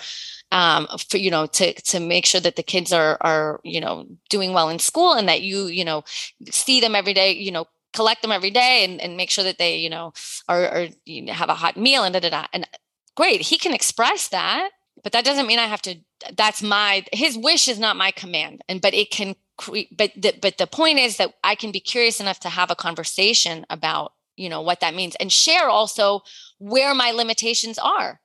um, for, you know, to, to make sure that the kids are, are, you know, doing well in school and that you, you know, see them every day, you know, collect them every day and, and make sure that they, you know, are, are you know, have a hot meal and da, da, da. And great, he can express that, but that doesn't mean I have to. That's my his wish is not my command, and but it can. But the, but the point is that I can be curious enough to have a conversation about you know what that means and share also where my limitations are,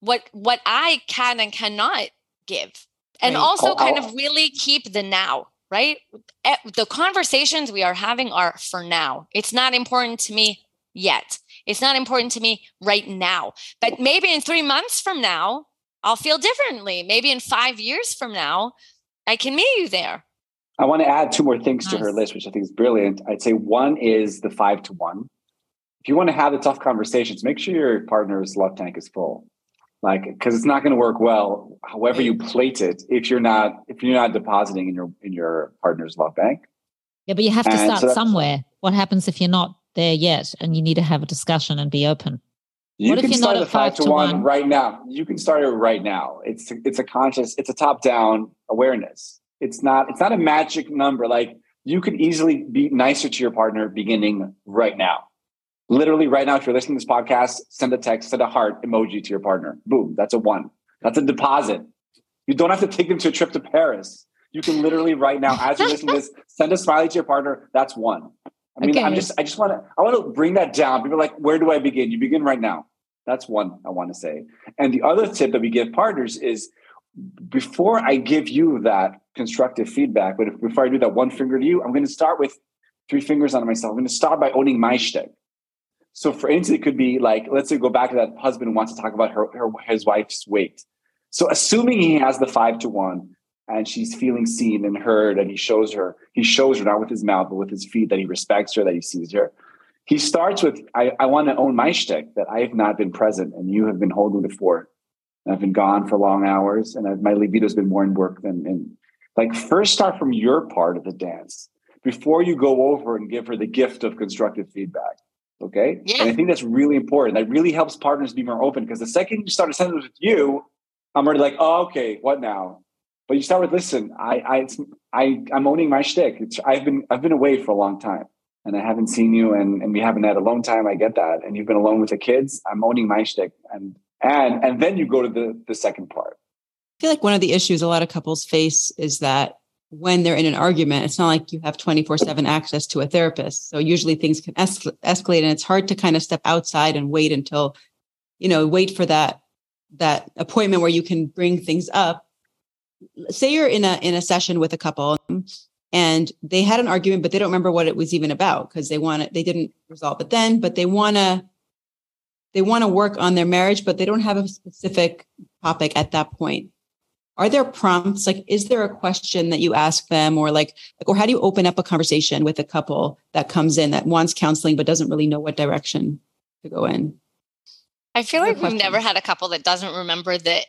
what what I can and cannot give, and also kind of really keep the now right? Eh, the conversations we are having are for now. It's not important to me yet. It's not important to me right now. But maybe in three months from now, I'll feel differently. Maybe in five years from now, I can meet you there. I want to add two more things nice. to her list, which I think is brilliant. I'd say one is the five to one. If you want to have the tough conversations, make sure your partner's love tank is full like because it's not going to work well however you plate it if you're not if you're not depositing in your in your partner's love bank. Yeah but you have to and start so somewhere. What happens if you're not there yet and you need to have a discussion and be open? You what can start at five, five to, one, one? right now. You can start it right now. It's it's a conscious it's a top down awareness. It's not it's not a magic number. Like you could easily be nicer to your partner beginning right now Literally right now, if you're listening to this podcast, send a text, send a heart emoji to your partner. Boom, that's a one. That's a deposit. You don't have to take them to a trip to Paris. You can literally right now, as you're listening to this, <laughs> send a smiley to your partner. That's one. I mean, okay. I'm just, I just want to, I want to bring that down. People are like, where do I begin? You begin right now. That's one I want to say. And the other tip that we give partners is before I give you that constructive feedback, but if, before I do that one finger to you, I'm going to start with three fingers on myself. I'm going to start by owning my shtick. So for instance, it could be like, let's say go back to that husband who wants to talk about her, her his wife's weight. So assuming he has the five to one and she's feeling seen and heard and he shows her, he shows her not with his mouth, but with his feet that he respects her, that he sees her. He starts with, I, I want to own my shtick that I have not been present and you have been holding the fort. I've been gone for long hours and I've, my libido's been more in work than in like first start from your part of the dance before you go over and give her the gift of constructive feedback. Okay. Yeah. And I think that's really important. That really helps partners be more open because the second you start a sentence with you, I'm already like, oh, okay, what now? But you start with, listen, I, I, I, I'm owning my shtick. It's, I've been, I've been away for a long time and I haven't seen you and, and we haven't had alone time. I get that. And you've been alone with the kids. I'm owning my shtick. And, and, and then you go to the, the second part. I feel like one of the issues a lot of couples face is that when they're in an argument, it's not like you have 24 7 access to a therapist. So usually things can es- escalate and it's hard to kind of step outside and wait until, you know, wait for that, that appointment where you can bring things up. Say you're in a, in a session with a couple and they had an argument, but they don't remember what it was even about because they want it they didn't resolve it then, but they want to, they want to work on their marriage, but they don't have a specific topic at that point are there prompts like is there a question that you ask them or like, or how do you open up a conversation with a couple that comes in that wants counseling but doesn't really know what direction to go in i feel like we've never had a couple that doesn't remember the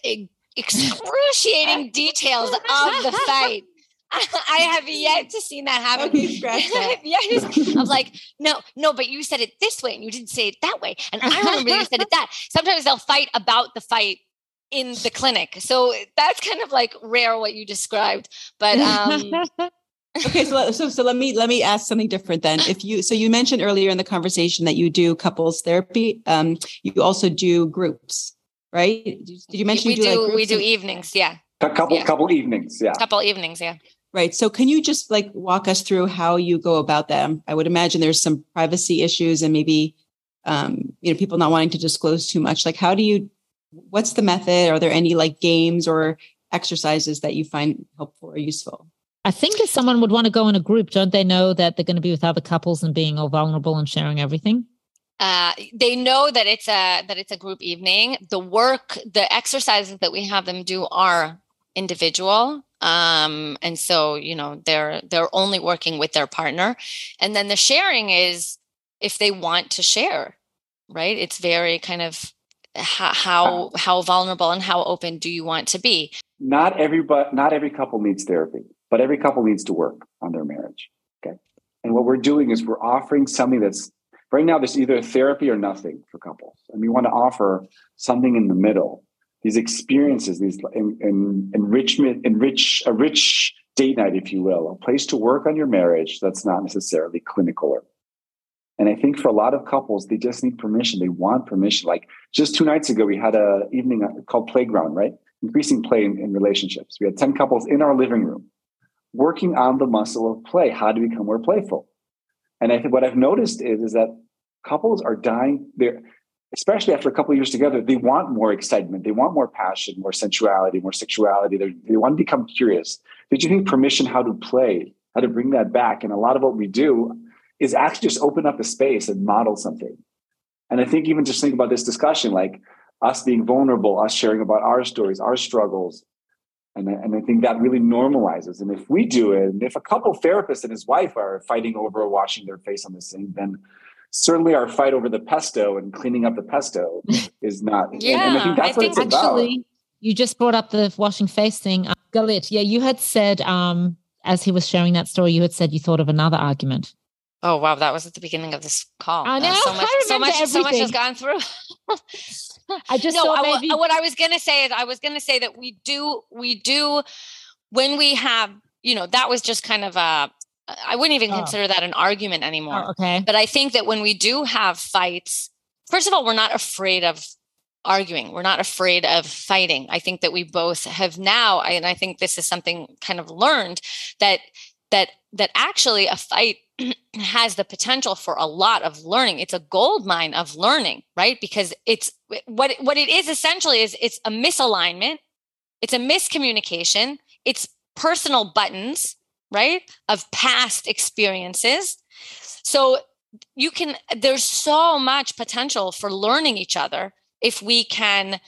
excruciating <laughs> details of the fight <laughs> I have yet to see that happen. <laughs> Yes. I'm like, no, no, but you said it this way and you didn't say it that way. And I remember you said it that. Sometimes they'll fight about the fight in the clinic. So that's kind of like rare what you described. But um <laughs> okay, so, so so let me let me ask something different then. If you so you mentioned earlier in the conversation that you do couples therapy, um, you also do groups, right? Did you mention we you do, do like we do evenings, yeah. A couple Yeah. couple evenings, yeah. Couple evenings, yeah. Right. So can you just like walk us through how you go about them? I would imagine there's some privacy issues and maybe um, you know, people not wanting to disclose too much. Like how do you what's the method? Are there any like games or exercises that you find helpful or useful? I think if someone would want to go in a group, don't they know that they're going to be with other couples and being all vulnerable and sharing everything? Uh, they know that it's a that it's a group evening. The work, the exercises that we have them do are individual, um, and so you know they're they're only working with their partner, and then the sharing is if they want to share, right? It's very kind of how how, uh-huh. how vulnerable and how open do you want to be? Not everybody not every couple needs therapy, but every couple needs to work on their marriage. Okay. And what we're doing is we're offering something that's right now there's either therapy or nothing for couples. And we want to offer something in the middle. These experiences, these in, in, enrichment, enrich a rich date night, if you will, a place to work on your marriage that's not necessarily clinical or and I think for a lot of couples, they just need permission. They want permission. Like just two nights ago, we had a evening called Playground, right? Increasing play in, in relationships. We had 10 couples in our living room working on the muscle of play, how to become more playful. And I think what I've noticed is, is that couples are dying there, especially after a couple years together, they want more excitement, they want more passion, more sensuality, more sexuality. They, they want to become curious. They just need permission how to play, how to bring that back. And a lot of what we do is actually just open up a space and model something. And I think even just think about this discussion, like us being vulnerable, us sharing about our stories, our struggles. And I, and I think that really normalizes. And if we do it, and if a couple therapist and his wife are fighting over washing their face on the sink, then certainly our fight over the pesto and cleaning up the pesto <laughs> is not. Yeah, and, and I think that's I what think it's about. Actually, you just brought up the washing face thing. Uh, Galit, yeah, you had said, um, as he was sharing that story, you had said you thought of another argument. Oh wow, that was at the beginning of this call. I know, so <laughs> much, so much, so much has gone through. <laughs> I just no, I, maybe- what I was gonna say is I was gonna say that we do, we do, when we have, you know, that was just kind of a. I wouldn't even Oh. consider that an argument oh, anymore. Oh, okay. But I think that when we do have fights, first of all, we're not afraid of arguing. We're not afraid of fighting. I think that we both have now, and I think this is something kind of learned that that that actually a fight has the potential for a lot of learning. It's a gold mine of learning, right? Because it's what what it is essentially is it's a misalignment, it's a miscommunication, it's personal buttons, right? Of past experiences. So you can there's so much potential for learning each other if we can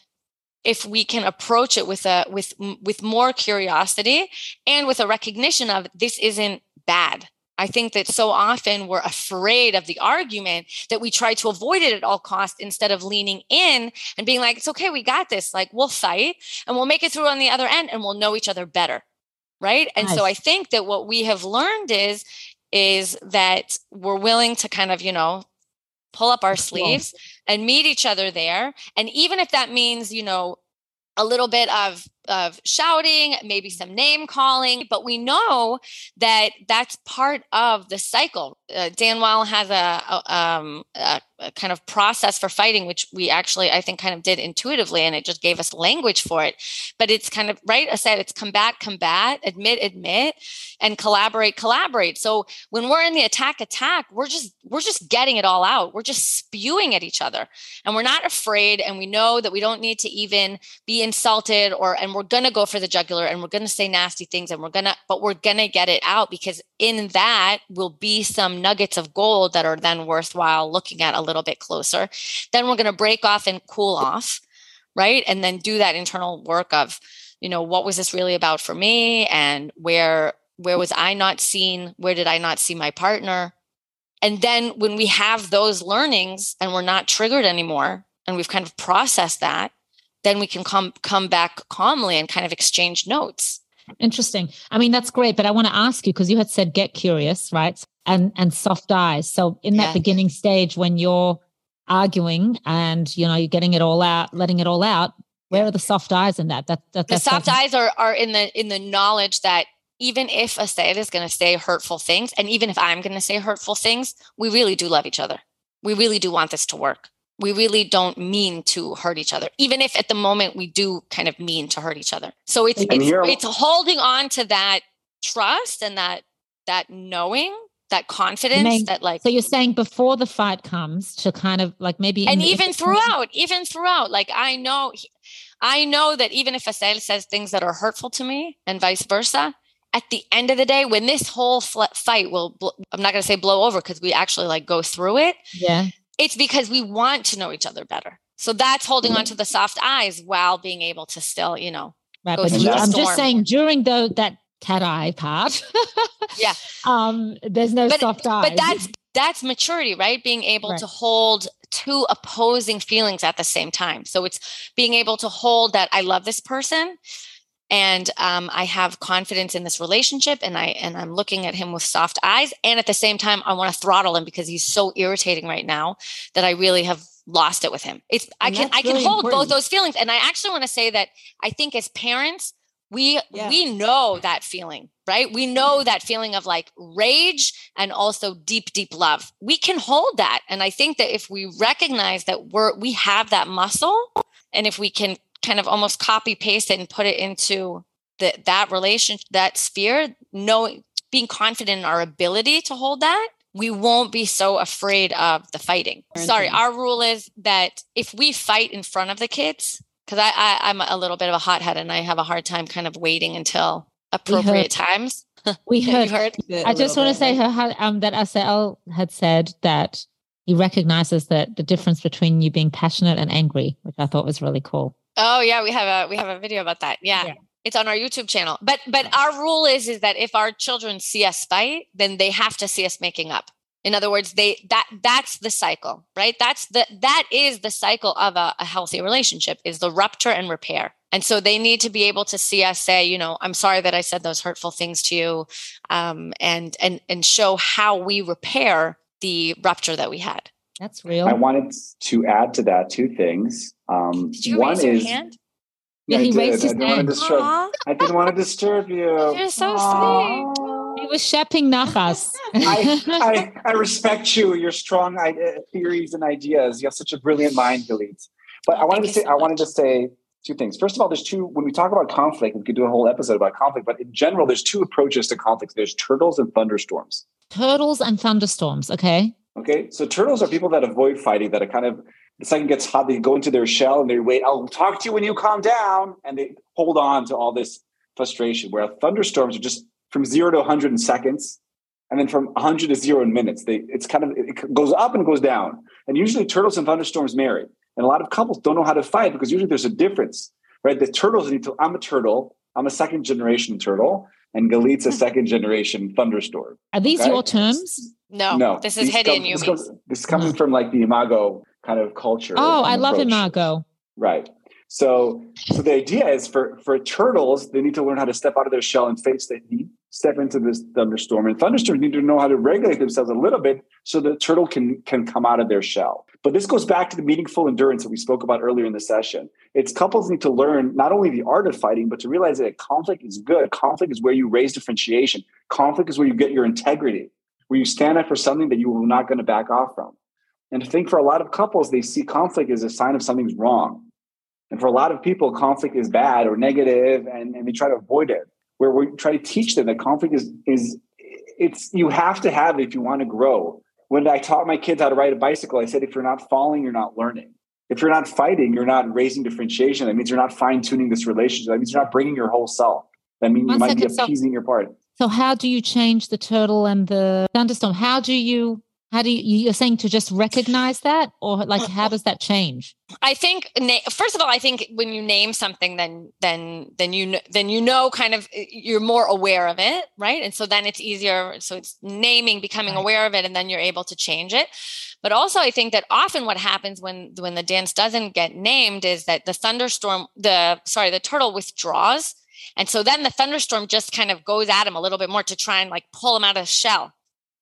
if we can approach it with a with with more curiosity and with a recognition of this isn't bad i think that so often we're afraid of the argument that we try to avoid it at all costs instead of leaning in and being like it's okay we got this. Like we'll fight and we'll make it through on the other end and we'll know each other better right? And so i think that what we have learned is is that we're willing to kind of you know pull up our sleeves and meet each other there. And even if that means you know a little bit of of shouting maybe some name calling but we know that that's part of the cycle. Uh, Dan Wile has a, a, um, a, a kind of process for fighting which we actually i think kind of did intuitively and it just gave us language for it. But it's kind of right i said it's combat combat admit admit and collaborate collaborate. So when we're in the attack attack we're just we're just getting it all out. We're just spewing at each other and we're not afraid and we know that we don't need to even be insulted or and we're going to go for the jugular and we're going to say nasty things and we're going to but we're going to get it out because in that will be some nuggets of gold that are then worthwhile looking at a little bit closer. Then we're going to break off and cool off right? And then do that internal work of you know what was this really about for me and where where was i not seen? Where did i not see my partner? And then when we have those learnings and we're not triggered anymore and we've kind of processed that then we can come come back calmly and kind of exchange notes Interesting. I mean, that's great, but I want to ask you because you had said get curious, right? And and soft eyes. So in that Yeah. beginning stage when you're arguing and you know you're getting it all out, letting it all out, Where are the soft eyes in that? That, that the soft eyes are are in the in the knowledge that even if a Assael is going to say hurtful things, and even if I'm going to say hurtful things, we really do love each other. We really do want this to work. We really don't mean to hurt each other, even if at the moment we do kind of mean to hurt each other. So it's it's, it's holding on to that trust and that that knowing that confidence that like so you're saying before the fight comes to kind of like maybe and even throughout even throughout like i know i know that even if Assael says things that are hurtful to me and vice versa at the end of the day when this whole fight will i'm not going to say blow over because we actually like go through it yeah it's because we want to know each other better so that's holding on to the soft eyes while being able to still you know Right, but I'm just saying during the that cat eye part. yeah. <laughs> Um, there's no but, soft eye. But that's that's maturity, right? Being able right. to hold two opposing feelings at the same time. So it's being able to hold that I love this person and um, I have confidence in this relationship and I and I'm looking at him with soft eyes and at the same time I want to throttle him because he's so irritating right now that I really have lost it with him. It's and I can I can really hold important. both those feelings and I actually want to say that I think as parents we yeah. we know that feeling right we know that feeling of like rage and also deep deep love we can hold that and i think that if we recognize that we're we have that muscle and if we can kind of almost copy paste it and put it into the, that relationship that sphere knowing being confident in our ability to hold that we won't be so afraid of the fighting sorry our rule is that if we fight in front of the kids because I, I am a little bit of a hothead and I have a hard time kind of waiting until appropriate times. <laughs> We heard. heard? I just want to say her, um, that Assael had said that he recognizes that the difference between you being passionate and angry, which I thought was really cool. Oh yeah, we have a we have a video about that. Yeah. yeah. It's on our YouTube channel. But but our rule is is that if our children see us fight, then they have to see us making up in other words they that that's the cycle right that's the that is the cycle of a, a, healthy relationship is the rupture and repair and so they need to be able to see us say you know i'm sorry that i said those hurtful things to you um, and and and show how we repair the rupture that we had that's real i wanted to add to that two things um, Did you one raise your is hand? Yeah, he raised his hand. I didn't want to disturb you. <laughs> You're so Aww. sweet. He was shepping nachas. I, I, <laughs> I, respect you, your strong theories and ideas. You have such a brilliant mind, Galit. But I wanted to say, I wanted to say two things. First of all, there's two. When we talk about conflict, we could do a whole episode about conflict. But in general, there's two approaches to conflict. There's turtles and thunderstorms. Turtles and thunderstorms. Okay. Okay. So turtles are people that avoid fighting. That are kind of the second gets hot, they go into their shell and they wait. I'll talk to you when you calm down, and they hold on to all this frustration. Where thunderstorms are just from zero to 100 in seconds and then from 100 to zero in minutes. They, it's kind of, it goes up and goes down. And usually turtles and thunderstorms marry. And a lot of couples don't know how to fight because usually there's a difference, right? The turtles need to, I'm a turtle, I'm a second generation turtle, and Galit's a hmm. second generation thunderstorm. Are these okay? your terms? No, no. This is hidden. This, comes, this is coming from like the Imago kind of culture. Oh, I love Imago. Right. So, so the idea is for for turtles, they need to learn how to step out of their shell and face the heat, step into this thunderstorm. And thunderstorms need to know how to regulate themselves a little bit so the turtle can can come out of their shell. But this goes back to the meaningful endurance that we spoke about earlier in the session. It's couples need to learn not only the art of fighting, but to realize that conflict is good. Conflict is where you raise differentiation. Conflict is where you get your integrity, where you stand up for something that you are not going to back off from. And I think for a lot of couples, they see conflict as a sign of something's wrong and for a lot of people, conflict is bad or negative, and, and they try to avoid it. Where we try to teach them that conflict is is it's you have to have it if you want to grow. When I taught my kids how to ride a bicycle, I said if you're not falling, you're not learning. If you're not fighting, you're not raising differentiation. That means you're not fine tuning this relationship. That means you're not bringing your whole self. That means One you might second, be appeasing so, your part. So, how do you change the turtle and the thunderstorm? How do you how do you you're saying to just recognize that or like how does that change? I think first of all i think when you name something then then then you then you know kind of eh, you're more aware of it right? And so then it's easier so it's naming becoming right. aware of it and then you're able to change it. But also i think that often what happens when when the dance doesn't get named is that the thunderstorm the sorry the turtle withdraws. And so then the thunderstorm just kind of goes at him a little bit more to try and like pull him out of the shell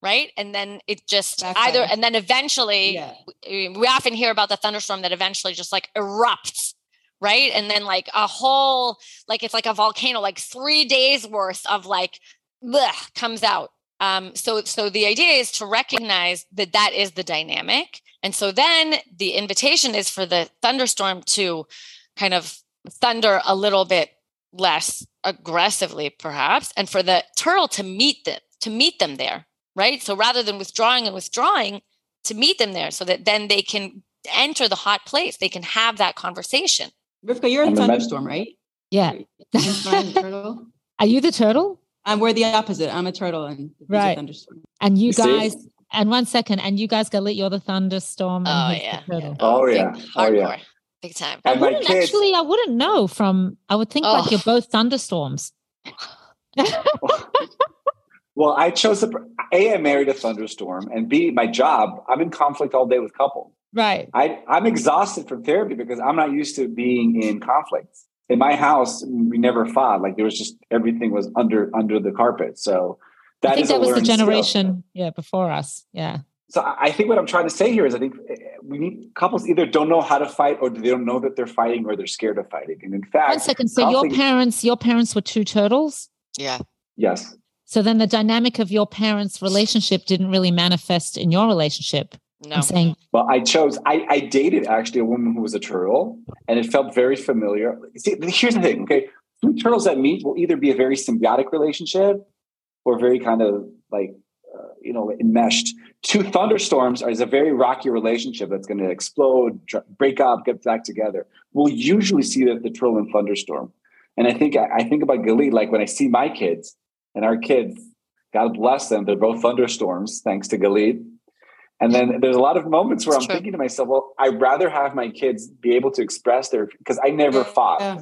right and then it just either and then eventually yeah. we, we often hear about the thunderstorm that eventually just like erupts right? And then like a whole, like it's like a volcano, like three days worth of like comes out. Um, so, so the idea is to recognize that that is the dynamic, and so then the invitation is for the thunderstorm to kind of thunder a little bit less aggressively, perhaps, and for the turtle to meet them to meet them there, right? So rather than withdrawing and withdrawing, to meet them there, so that then they can enter the hot place, they can have that conversation. Rivka, you're a thunderstorm, right? Yeah. Are you <laughs> the turtle? Um, we're the opposite. I'm a turtle and right. thunderstorm. And you, you guys, see? and one second, and you guys, Galit, you're the thunderstorm. Oh yeah. yeah. Oh yeah. Oh yeah. Big time. I wouldn't kids, actually. I wouldn't know from. I would think oh. like you're both thunderstorms. <laughs> well, I chose a. I married a thunderstorm, and B, my job. I'm in conflict all day with couple. Right. I, I'm exhausted from therapy because I'm not used to being in conflict. In my house, we never fought. Like there was just everything was under under the carpet. So that I think that was the generation, skill. yeah, before us. Yeah. So I think what I'm trying to say here is I think eh, we need couples either don't know how to fight or they don't know that they're fighting or they're scared of fighting. And in fact, one second. So your parents, your parents were two turtles. Yeah. Yes. So then the dynamic of your parents' relationship didn't really manifest in your relationship. No. I'm saying. Well, I chose. I, I dated actually a woman who was a turtle, and it felt very familiar. See, here's the thing. Okay, two turtles that meet will either be a very symbiotic relationship or very kind of like uh, you know enmeshed. Two thunderstorms is a very rocky relationship that's going to explode, break up, get back together. We'll usually see that the turtle and thunderstorm. And I think I think about Galit like when I see my kids, and our kids, God bless them, they're both thunderstorms, thanks to Galit. And then there's a lot of moments where I'm true. thinking to myself, well, I'd rather have my kids be able to express their, because I never yeah. fought. Yeah.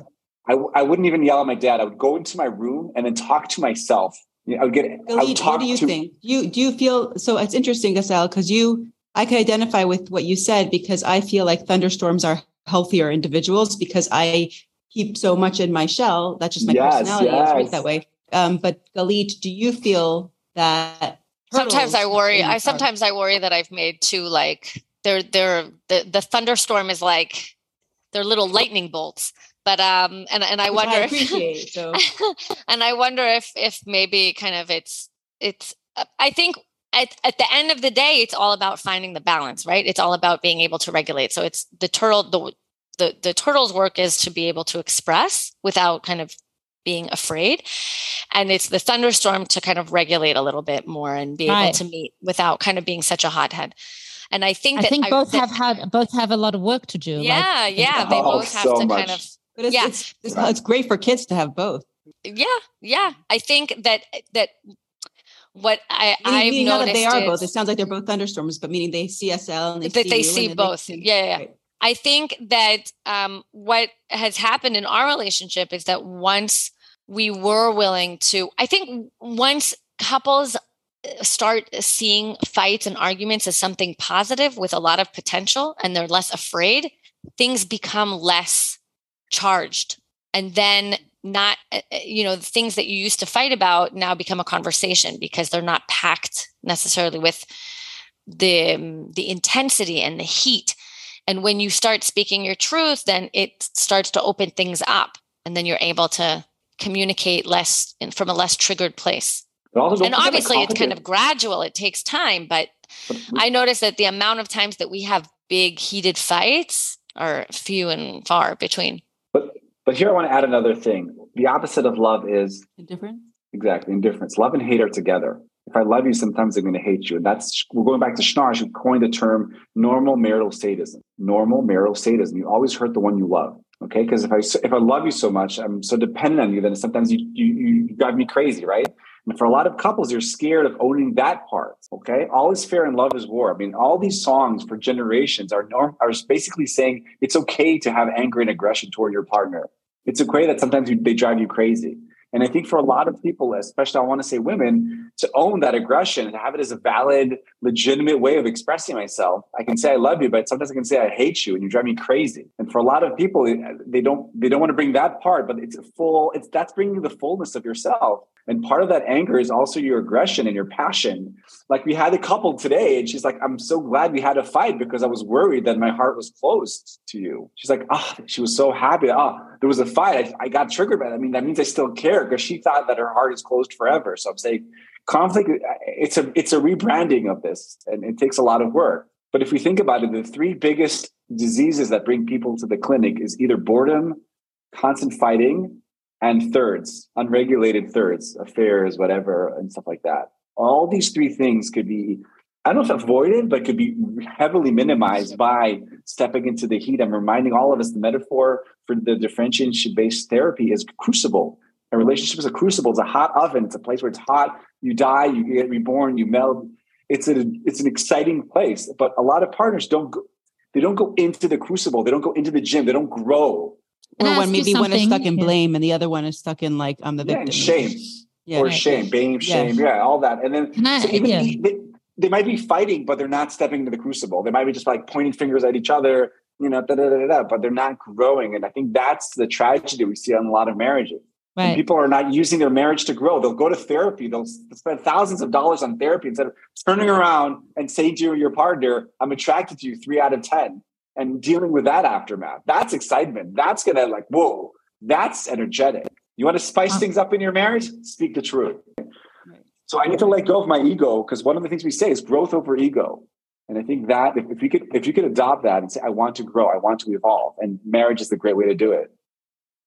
I, I wouldn't even yell at my dad. I would go into my room and then talk to myself. I would get, Galit, I would talk what do you to, think? You, do you feel, so it's interesting, Assael, because you, I can identify with what you said because I feel like thunderstorms are healthier individuals because I keep so much in my shell. That's just my yes, personality. Yes. It's that way. Um, but Galit, do you feel that? Sometimes I worry. I sometimes I worry that I've made too like they're they're the the thunderstorm is like they're little lightning bolts. But um and and I Which wonder I if, so. <laughs> and I wonder if if maybe kind of it's it's I think at, at the end of the day, it's all about finding the balance, right? It's all about being able to regulate. So it's the turtle, the the the turtle's work is to be able to express without kind of being afraid. And it's the thunderstorm to kind of regulate a little bit more and be right. able to meet without kind of being such a hothead. And I think I think both I, have had both have a lot of work to do. Yeah, like, yeah, they oh, both have so to much. kind of. But it's, yeah, it's, it's, it's great for kids to have both. Yeah, yeah. I think that that what I I know that they are both. It sounds like they're both thunderstorms, but meaning they see SL and they that see they see both. They see, yeah, yeah. Right. I think that um, what has happened in our relationship is that once we were willing to, I think once couples uh, start seeing fights and arguments as something positive with a lot of potential and they're less afraid, things become less charged. And then not uh, uh, you know the things that you used to fight about now become a conversation because they're not packed necessarily with the um, the intensity and the heat and when you start speaking your truth, then it starts to open things up. And then you're able to communicate less in, from a less triggered place. And obviously, it's kind of gradual, it takes time. But I notice that the amount of times that we have big heated fights are few and far between. But but here I want to add another thing. The opposite of love is indifference. Exactly, indifference. Love and hate are together if I love you, sometimes I'm going to hate you. And that's, we're going back to Schnarch, who coined the term normal marital sadism. Normal marital sadism. You always hurt the one you love. Okay. Because if I, if I love you so much, I'm so dependent on you, then sometimes you, you, you drive me crazy. Right. And for a lot of couples, you're scared of owning that part. Okay. All is fair and love is war. I mean, all these songs for generations are norm, are basically saying it's okay to have anger and aggression toward your partner. It's okay that sometimes you, they drive you crazy. And I think for a lot of people, especially I want to say women, to own that aggression and have it as a valid, legitimate way of expressing myself. I can say I love you, but sometimes I can say I hate you and you drive me crazy. And for a lot of people, they don't they don't want to bring that part, but it's a full. It's that's bringing the fullness of yourself. And part of that anger is also your aggression and your passion. Like we had a couple today, and she's like, I'm so glad we had a fight because I was worried that my heart was closed to you. She's like, ah, oh, she was so happy. Ah, oh, there was a fight. I, I got triggered by that. I mean, that means I still care because she thought that her heart is closed forever. So I'm saying conflict, it's a it's a rebranding of this, and it takes a lot of work. But if we think about it, the three biggest diseases that bring people to the clinic is either boredom, constant fighting, and thirds, unregulated thirds, affairs, whatever, and stuff like that. All these three things could be, I don't know if avoided, but could be heavily minimized by stepping into the heat. I'm reminding all of us the metaphor for the differentiation based therapy is crucible. A relationship is a crucible. It's a hot oven. It's a place where it's hot. You die, you get reborn, you melt. It's a it's an exciting place. But a lot of partners don't go, they don't go into the crucible. They don't go into the gym. They don't grow or when maybe one is stuck in blame and the other one is stuck in like I'm the victim. Yeah, shame. Yeah. Or right. shame, blame, shame, yeah. yeah. all that. And then I, so even yeah. they, they, might be fighting, but they're not stepping into the crucible. They might be just like pointing fingers at each other, you know, da, da, da, da, but they're not growing. And I think that's the tragedy we see on a lot of marriages. Right. people are not using their marriage to grow. They'll go to therapy. They'll spend thousands of dollars on therapy instead of turning around and saying to your partner, I'm attracted to you three out of 10 and dealing with that aftermath. That's excitement. That's gonna like, whoa, that's energetic. You want to spice things up in your marriage? Speak the truth. So I need to let go of my ego because one of the things we say is growth over ego. And I think that if, if you could if you could adopt that and say, I want to grow, I want to evolve, and marriage is the great way to do it.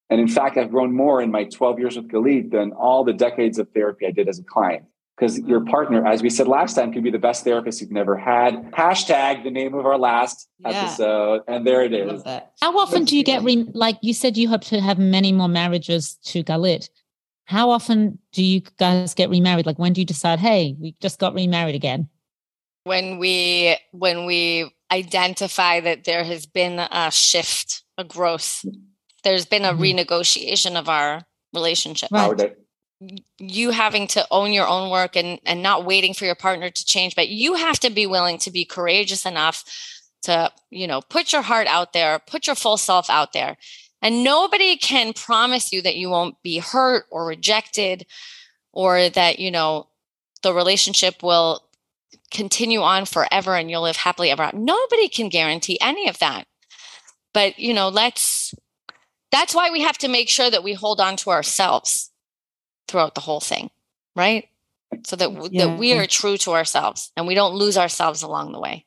And in fact, I've grown more in my 12 years with Galit than all the decades of therapy I did as a client because your partner, as we said last time, can be the best therapist you've never had. Hashtag the name of our last yeah. episode, and there it is. How often do you get re- like you said you hope to have many more marriages to Galit? How often do you guys get remarried? Like when do you decide, hey, we just got remarried again? When we when we identify that there has been a shift, a growth, there's been a mm-hmm. renegotiation of our relationship. Right you having to own your own work and and not waiting for your partner to change but you have to be willing to be courageous enough to you know put your heart out there put your full self out there. And nobody can promise you that you won't be hurt or rejected or that you know the relationship will continue on forever and you'll live happily ever after. nobody can guarantee any of that. But you know let's that's why we have to make sure that we hold on to ourselves throughout the whole thing, right? So that yeah. that we are true to ourselves and we don't lose ourselves along the way.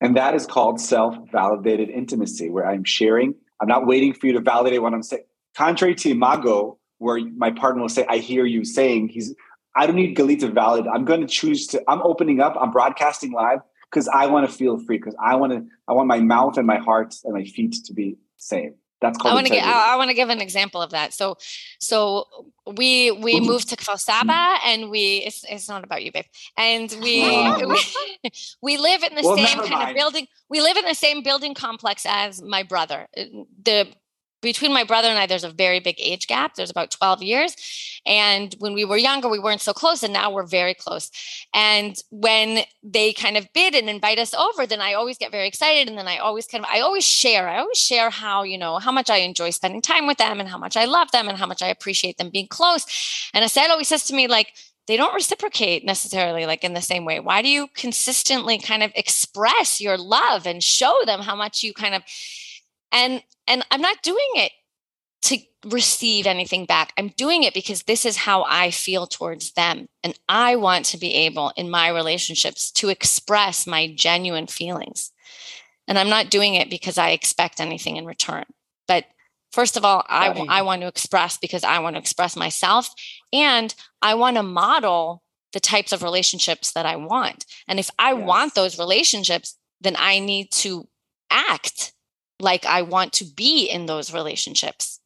And that is called self-validated intimacy, where I'm sharing. I'm not waiting for you to validate what I'm saying. Contrary to Imago, where my partner will say, "I hear you saying." He's, I don't need Galit to validate. I'm going to choose to. I'm opening up. I'm broadcasting live because I want to feel free. Because I want to. I want my mouth and my heart and my feet to be same. That's called. I want to get. I, I want to give an example of that. So, so we we moved to Kfar Saba, and we. It's, it's not about you, babe. And we we, <laughs> we, live in the well, same kind mind. of building. We live in the same building complex as my brother. Uh, the between my brother and I, there's a very big age gap. There's about 12 years. And when we were younger, we weren't so close. And now we're very close. And when they kind of bid and invite us over, then I always get very excited. And then I always kind of, I always share, I always share how, you know, how much I enjoy spending time with them and how much I love them and how much I appreciate them being close. And Assael always says to me, like, they don't reciprocate necessarily like in the same way. Why do you consistently kind of express your love and show them how much you kind of and and I'm not doing it to receive anything back. I'm doing it because this is how I feel towards them. And I want to be able in my relationships to express my genuine feelings. And I'm not doing it because I expect anything in return. But first of all, I, I want to express because I want to express myself and I want to model the types of relationships that I want. And if I yes. want those relationships, then I need to act like I want to be in those relationships.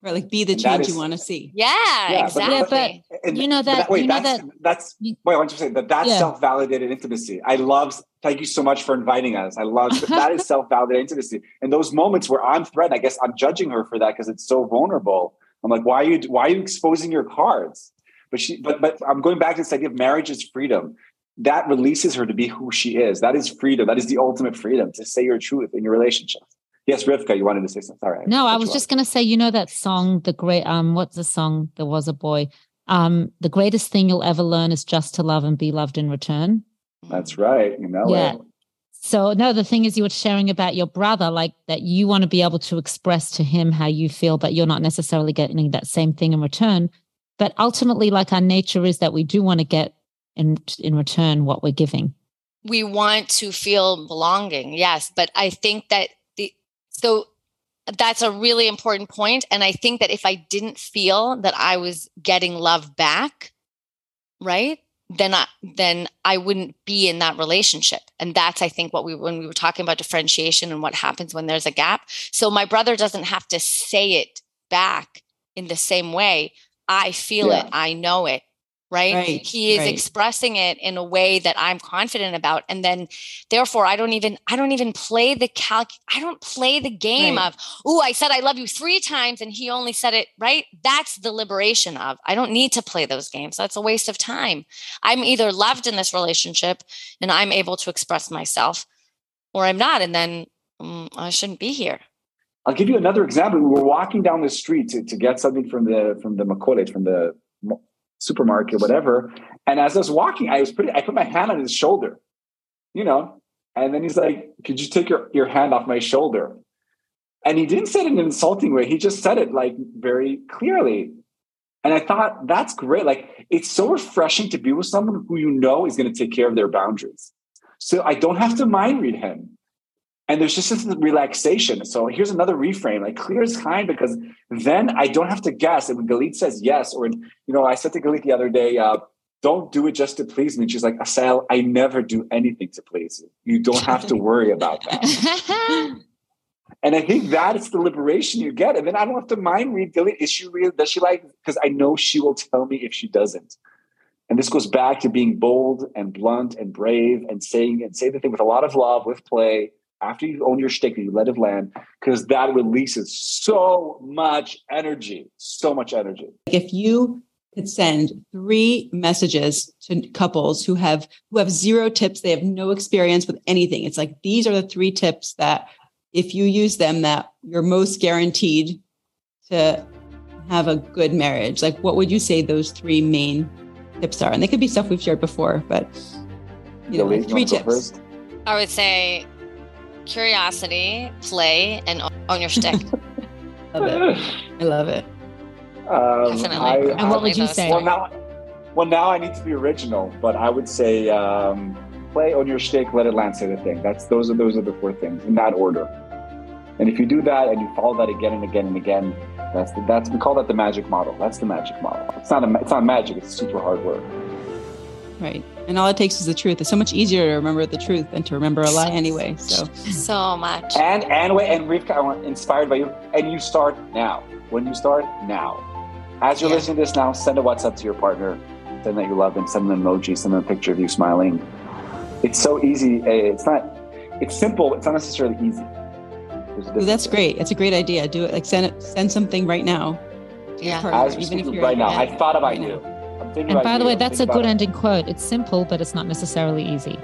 Right, like be the change is, you want to see. Yeah, yeah exactly. But, but you know that. that wait, you know that's, that, that's wait. I want you to say that that's yeah. self-validated intimacy. I love. Thank you so much for inviting us. I love <laughs> that is self-validated intimacy. And those moments where I'm threatened, I guess I'm judging her for that because it's so vulnerable. I'm like, why are you? Why are you exposing your cards? But she. But but I'm going back to this idea of marriage is freedom. That releases her to be who she is. That is freedom. That is the ultimate freedom to say your truth in your relationship. Yes, Rivka, you wanted to say something. Sorry. No, I was just going to say, you know that song, the great, um, what's the song? There was a boy. um, the greatest thing you'll ever learn is just to love and be loved in return. That's right. You know yeah. it. So no, the thing is you were sharing about your brother, like that you want to be able to express to him how you feel, but you're not necessarily getting that same thing in return. But ultimately, like our nature is that we do want to get in in return what we're giving. We want to feel belonging, yes. But I think that the so that's a really important point. And I think that if I didn't feel that I was getting love back, right? then I then I wouldn't be in that relationship. And that's I think what we when we were talking about differentiation and what happens when there's a gap. So my brother doesn't have to say it back in the same way. I feel yeah. it, I know it right? right he is right. expressing it in a way that i'm confident about and then therefore i don't even i don't even play the calc i don't play the game right. of oh i said i love you three times and he only said it right that's the liberation of i don't need to play those games that's a waste of time i'm either loved in this relationship and i'm able to express myself or i'm not and then um, i shouldn't be here I'll give you another example. We were walking down the street to, to get something from the from the Makolet, from the supermarket, whatever. And as I was walking, I was putting, I put my hand on his shoulder, you know, and then he's like, could you take your, your hand off my shoulder? And he didn't say it in an insulting way. He just said it like very clearly. And I thought that's great. Like it's so refreshing to be with someone who you know is going to take care of their boundaries. So I don't have to mind read him and there's just this relaxation. So here's another reframe, like clear as kind, because then I don't have to guess. And when Galit says yes, or you know, I said to Galit the other day, uh, "Don't do it just to please me." She's like, "Assael, I never do anything to please you. You don't have to worry about that." <laughs> and I think that is the liberation you get. And then I don't have to mind read Galit. Is she real? Does she like? Because I know she will tell me if she doesn't. And this goes back to being bold and blunt and brave and saying and say the thing with a lot of love, with play after you own your stake, and you let it land because that releases so much energy, so much energy. If you could send three messages to couples who have who have zero tips, they have no experience with anything. It's like these are the three tips that if you use them, that you're most guaranteed to have a good marriage. Like, what would you say those three main tips are? And they could be stuff we've shared before, but you know, like three tips. I would say curiosity, play, and own your stick. <laughs> love it. I love it. Um, Definitely. I, and what would you say? Well now, well, now I need to be original, but I would say um, play on your stick, let it land, say the thing. That's those are those are the four things in that order. And if you do that and you follow that again and again and again, that's the, that's we call that the magic model. That's the magic model. It's not a, it's not magic. It's super hard work. Right. And all it takes is the truth. It's so much easier to remember the truth than to remember a lie anyway. So so much. And and wait, and Rivka, I want inspired by you. And you start now. When you start now. As you're yeah. listening to this now, send a WhatsApp to your partner. Send that you love them. Send them an emoji. Send them a picture of you smiling. It's so easy. Eh, it's not. It's simple. It's not necessarily easy. Ooh, that's great. It's a great idea. Do it. Like send it. Send something right now. Yeah. Partner, As even if you're right now, I thought about right you. Now and by the way, that's a good ending quote. It's simple, but it's not necessarily easy.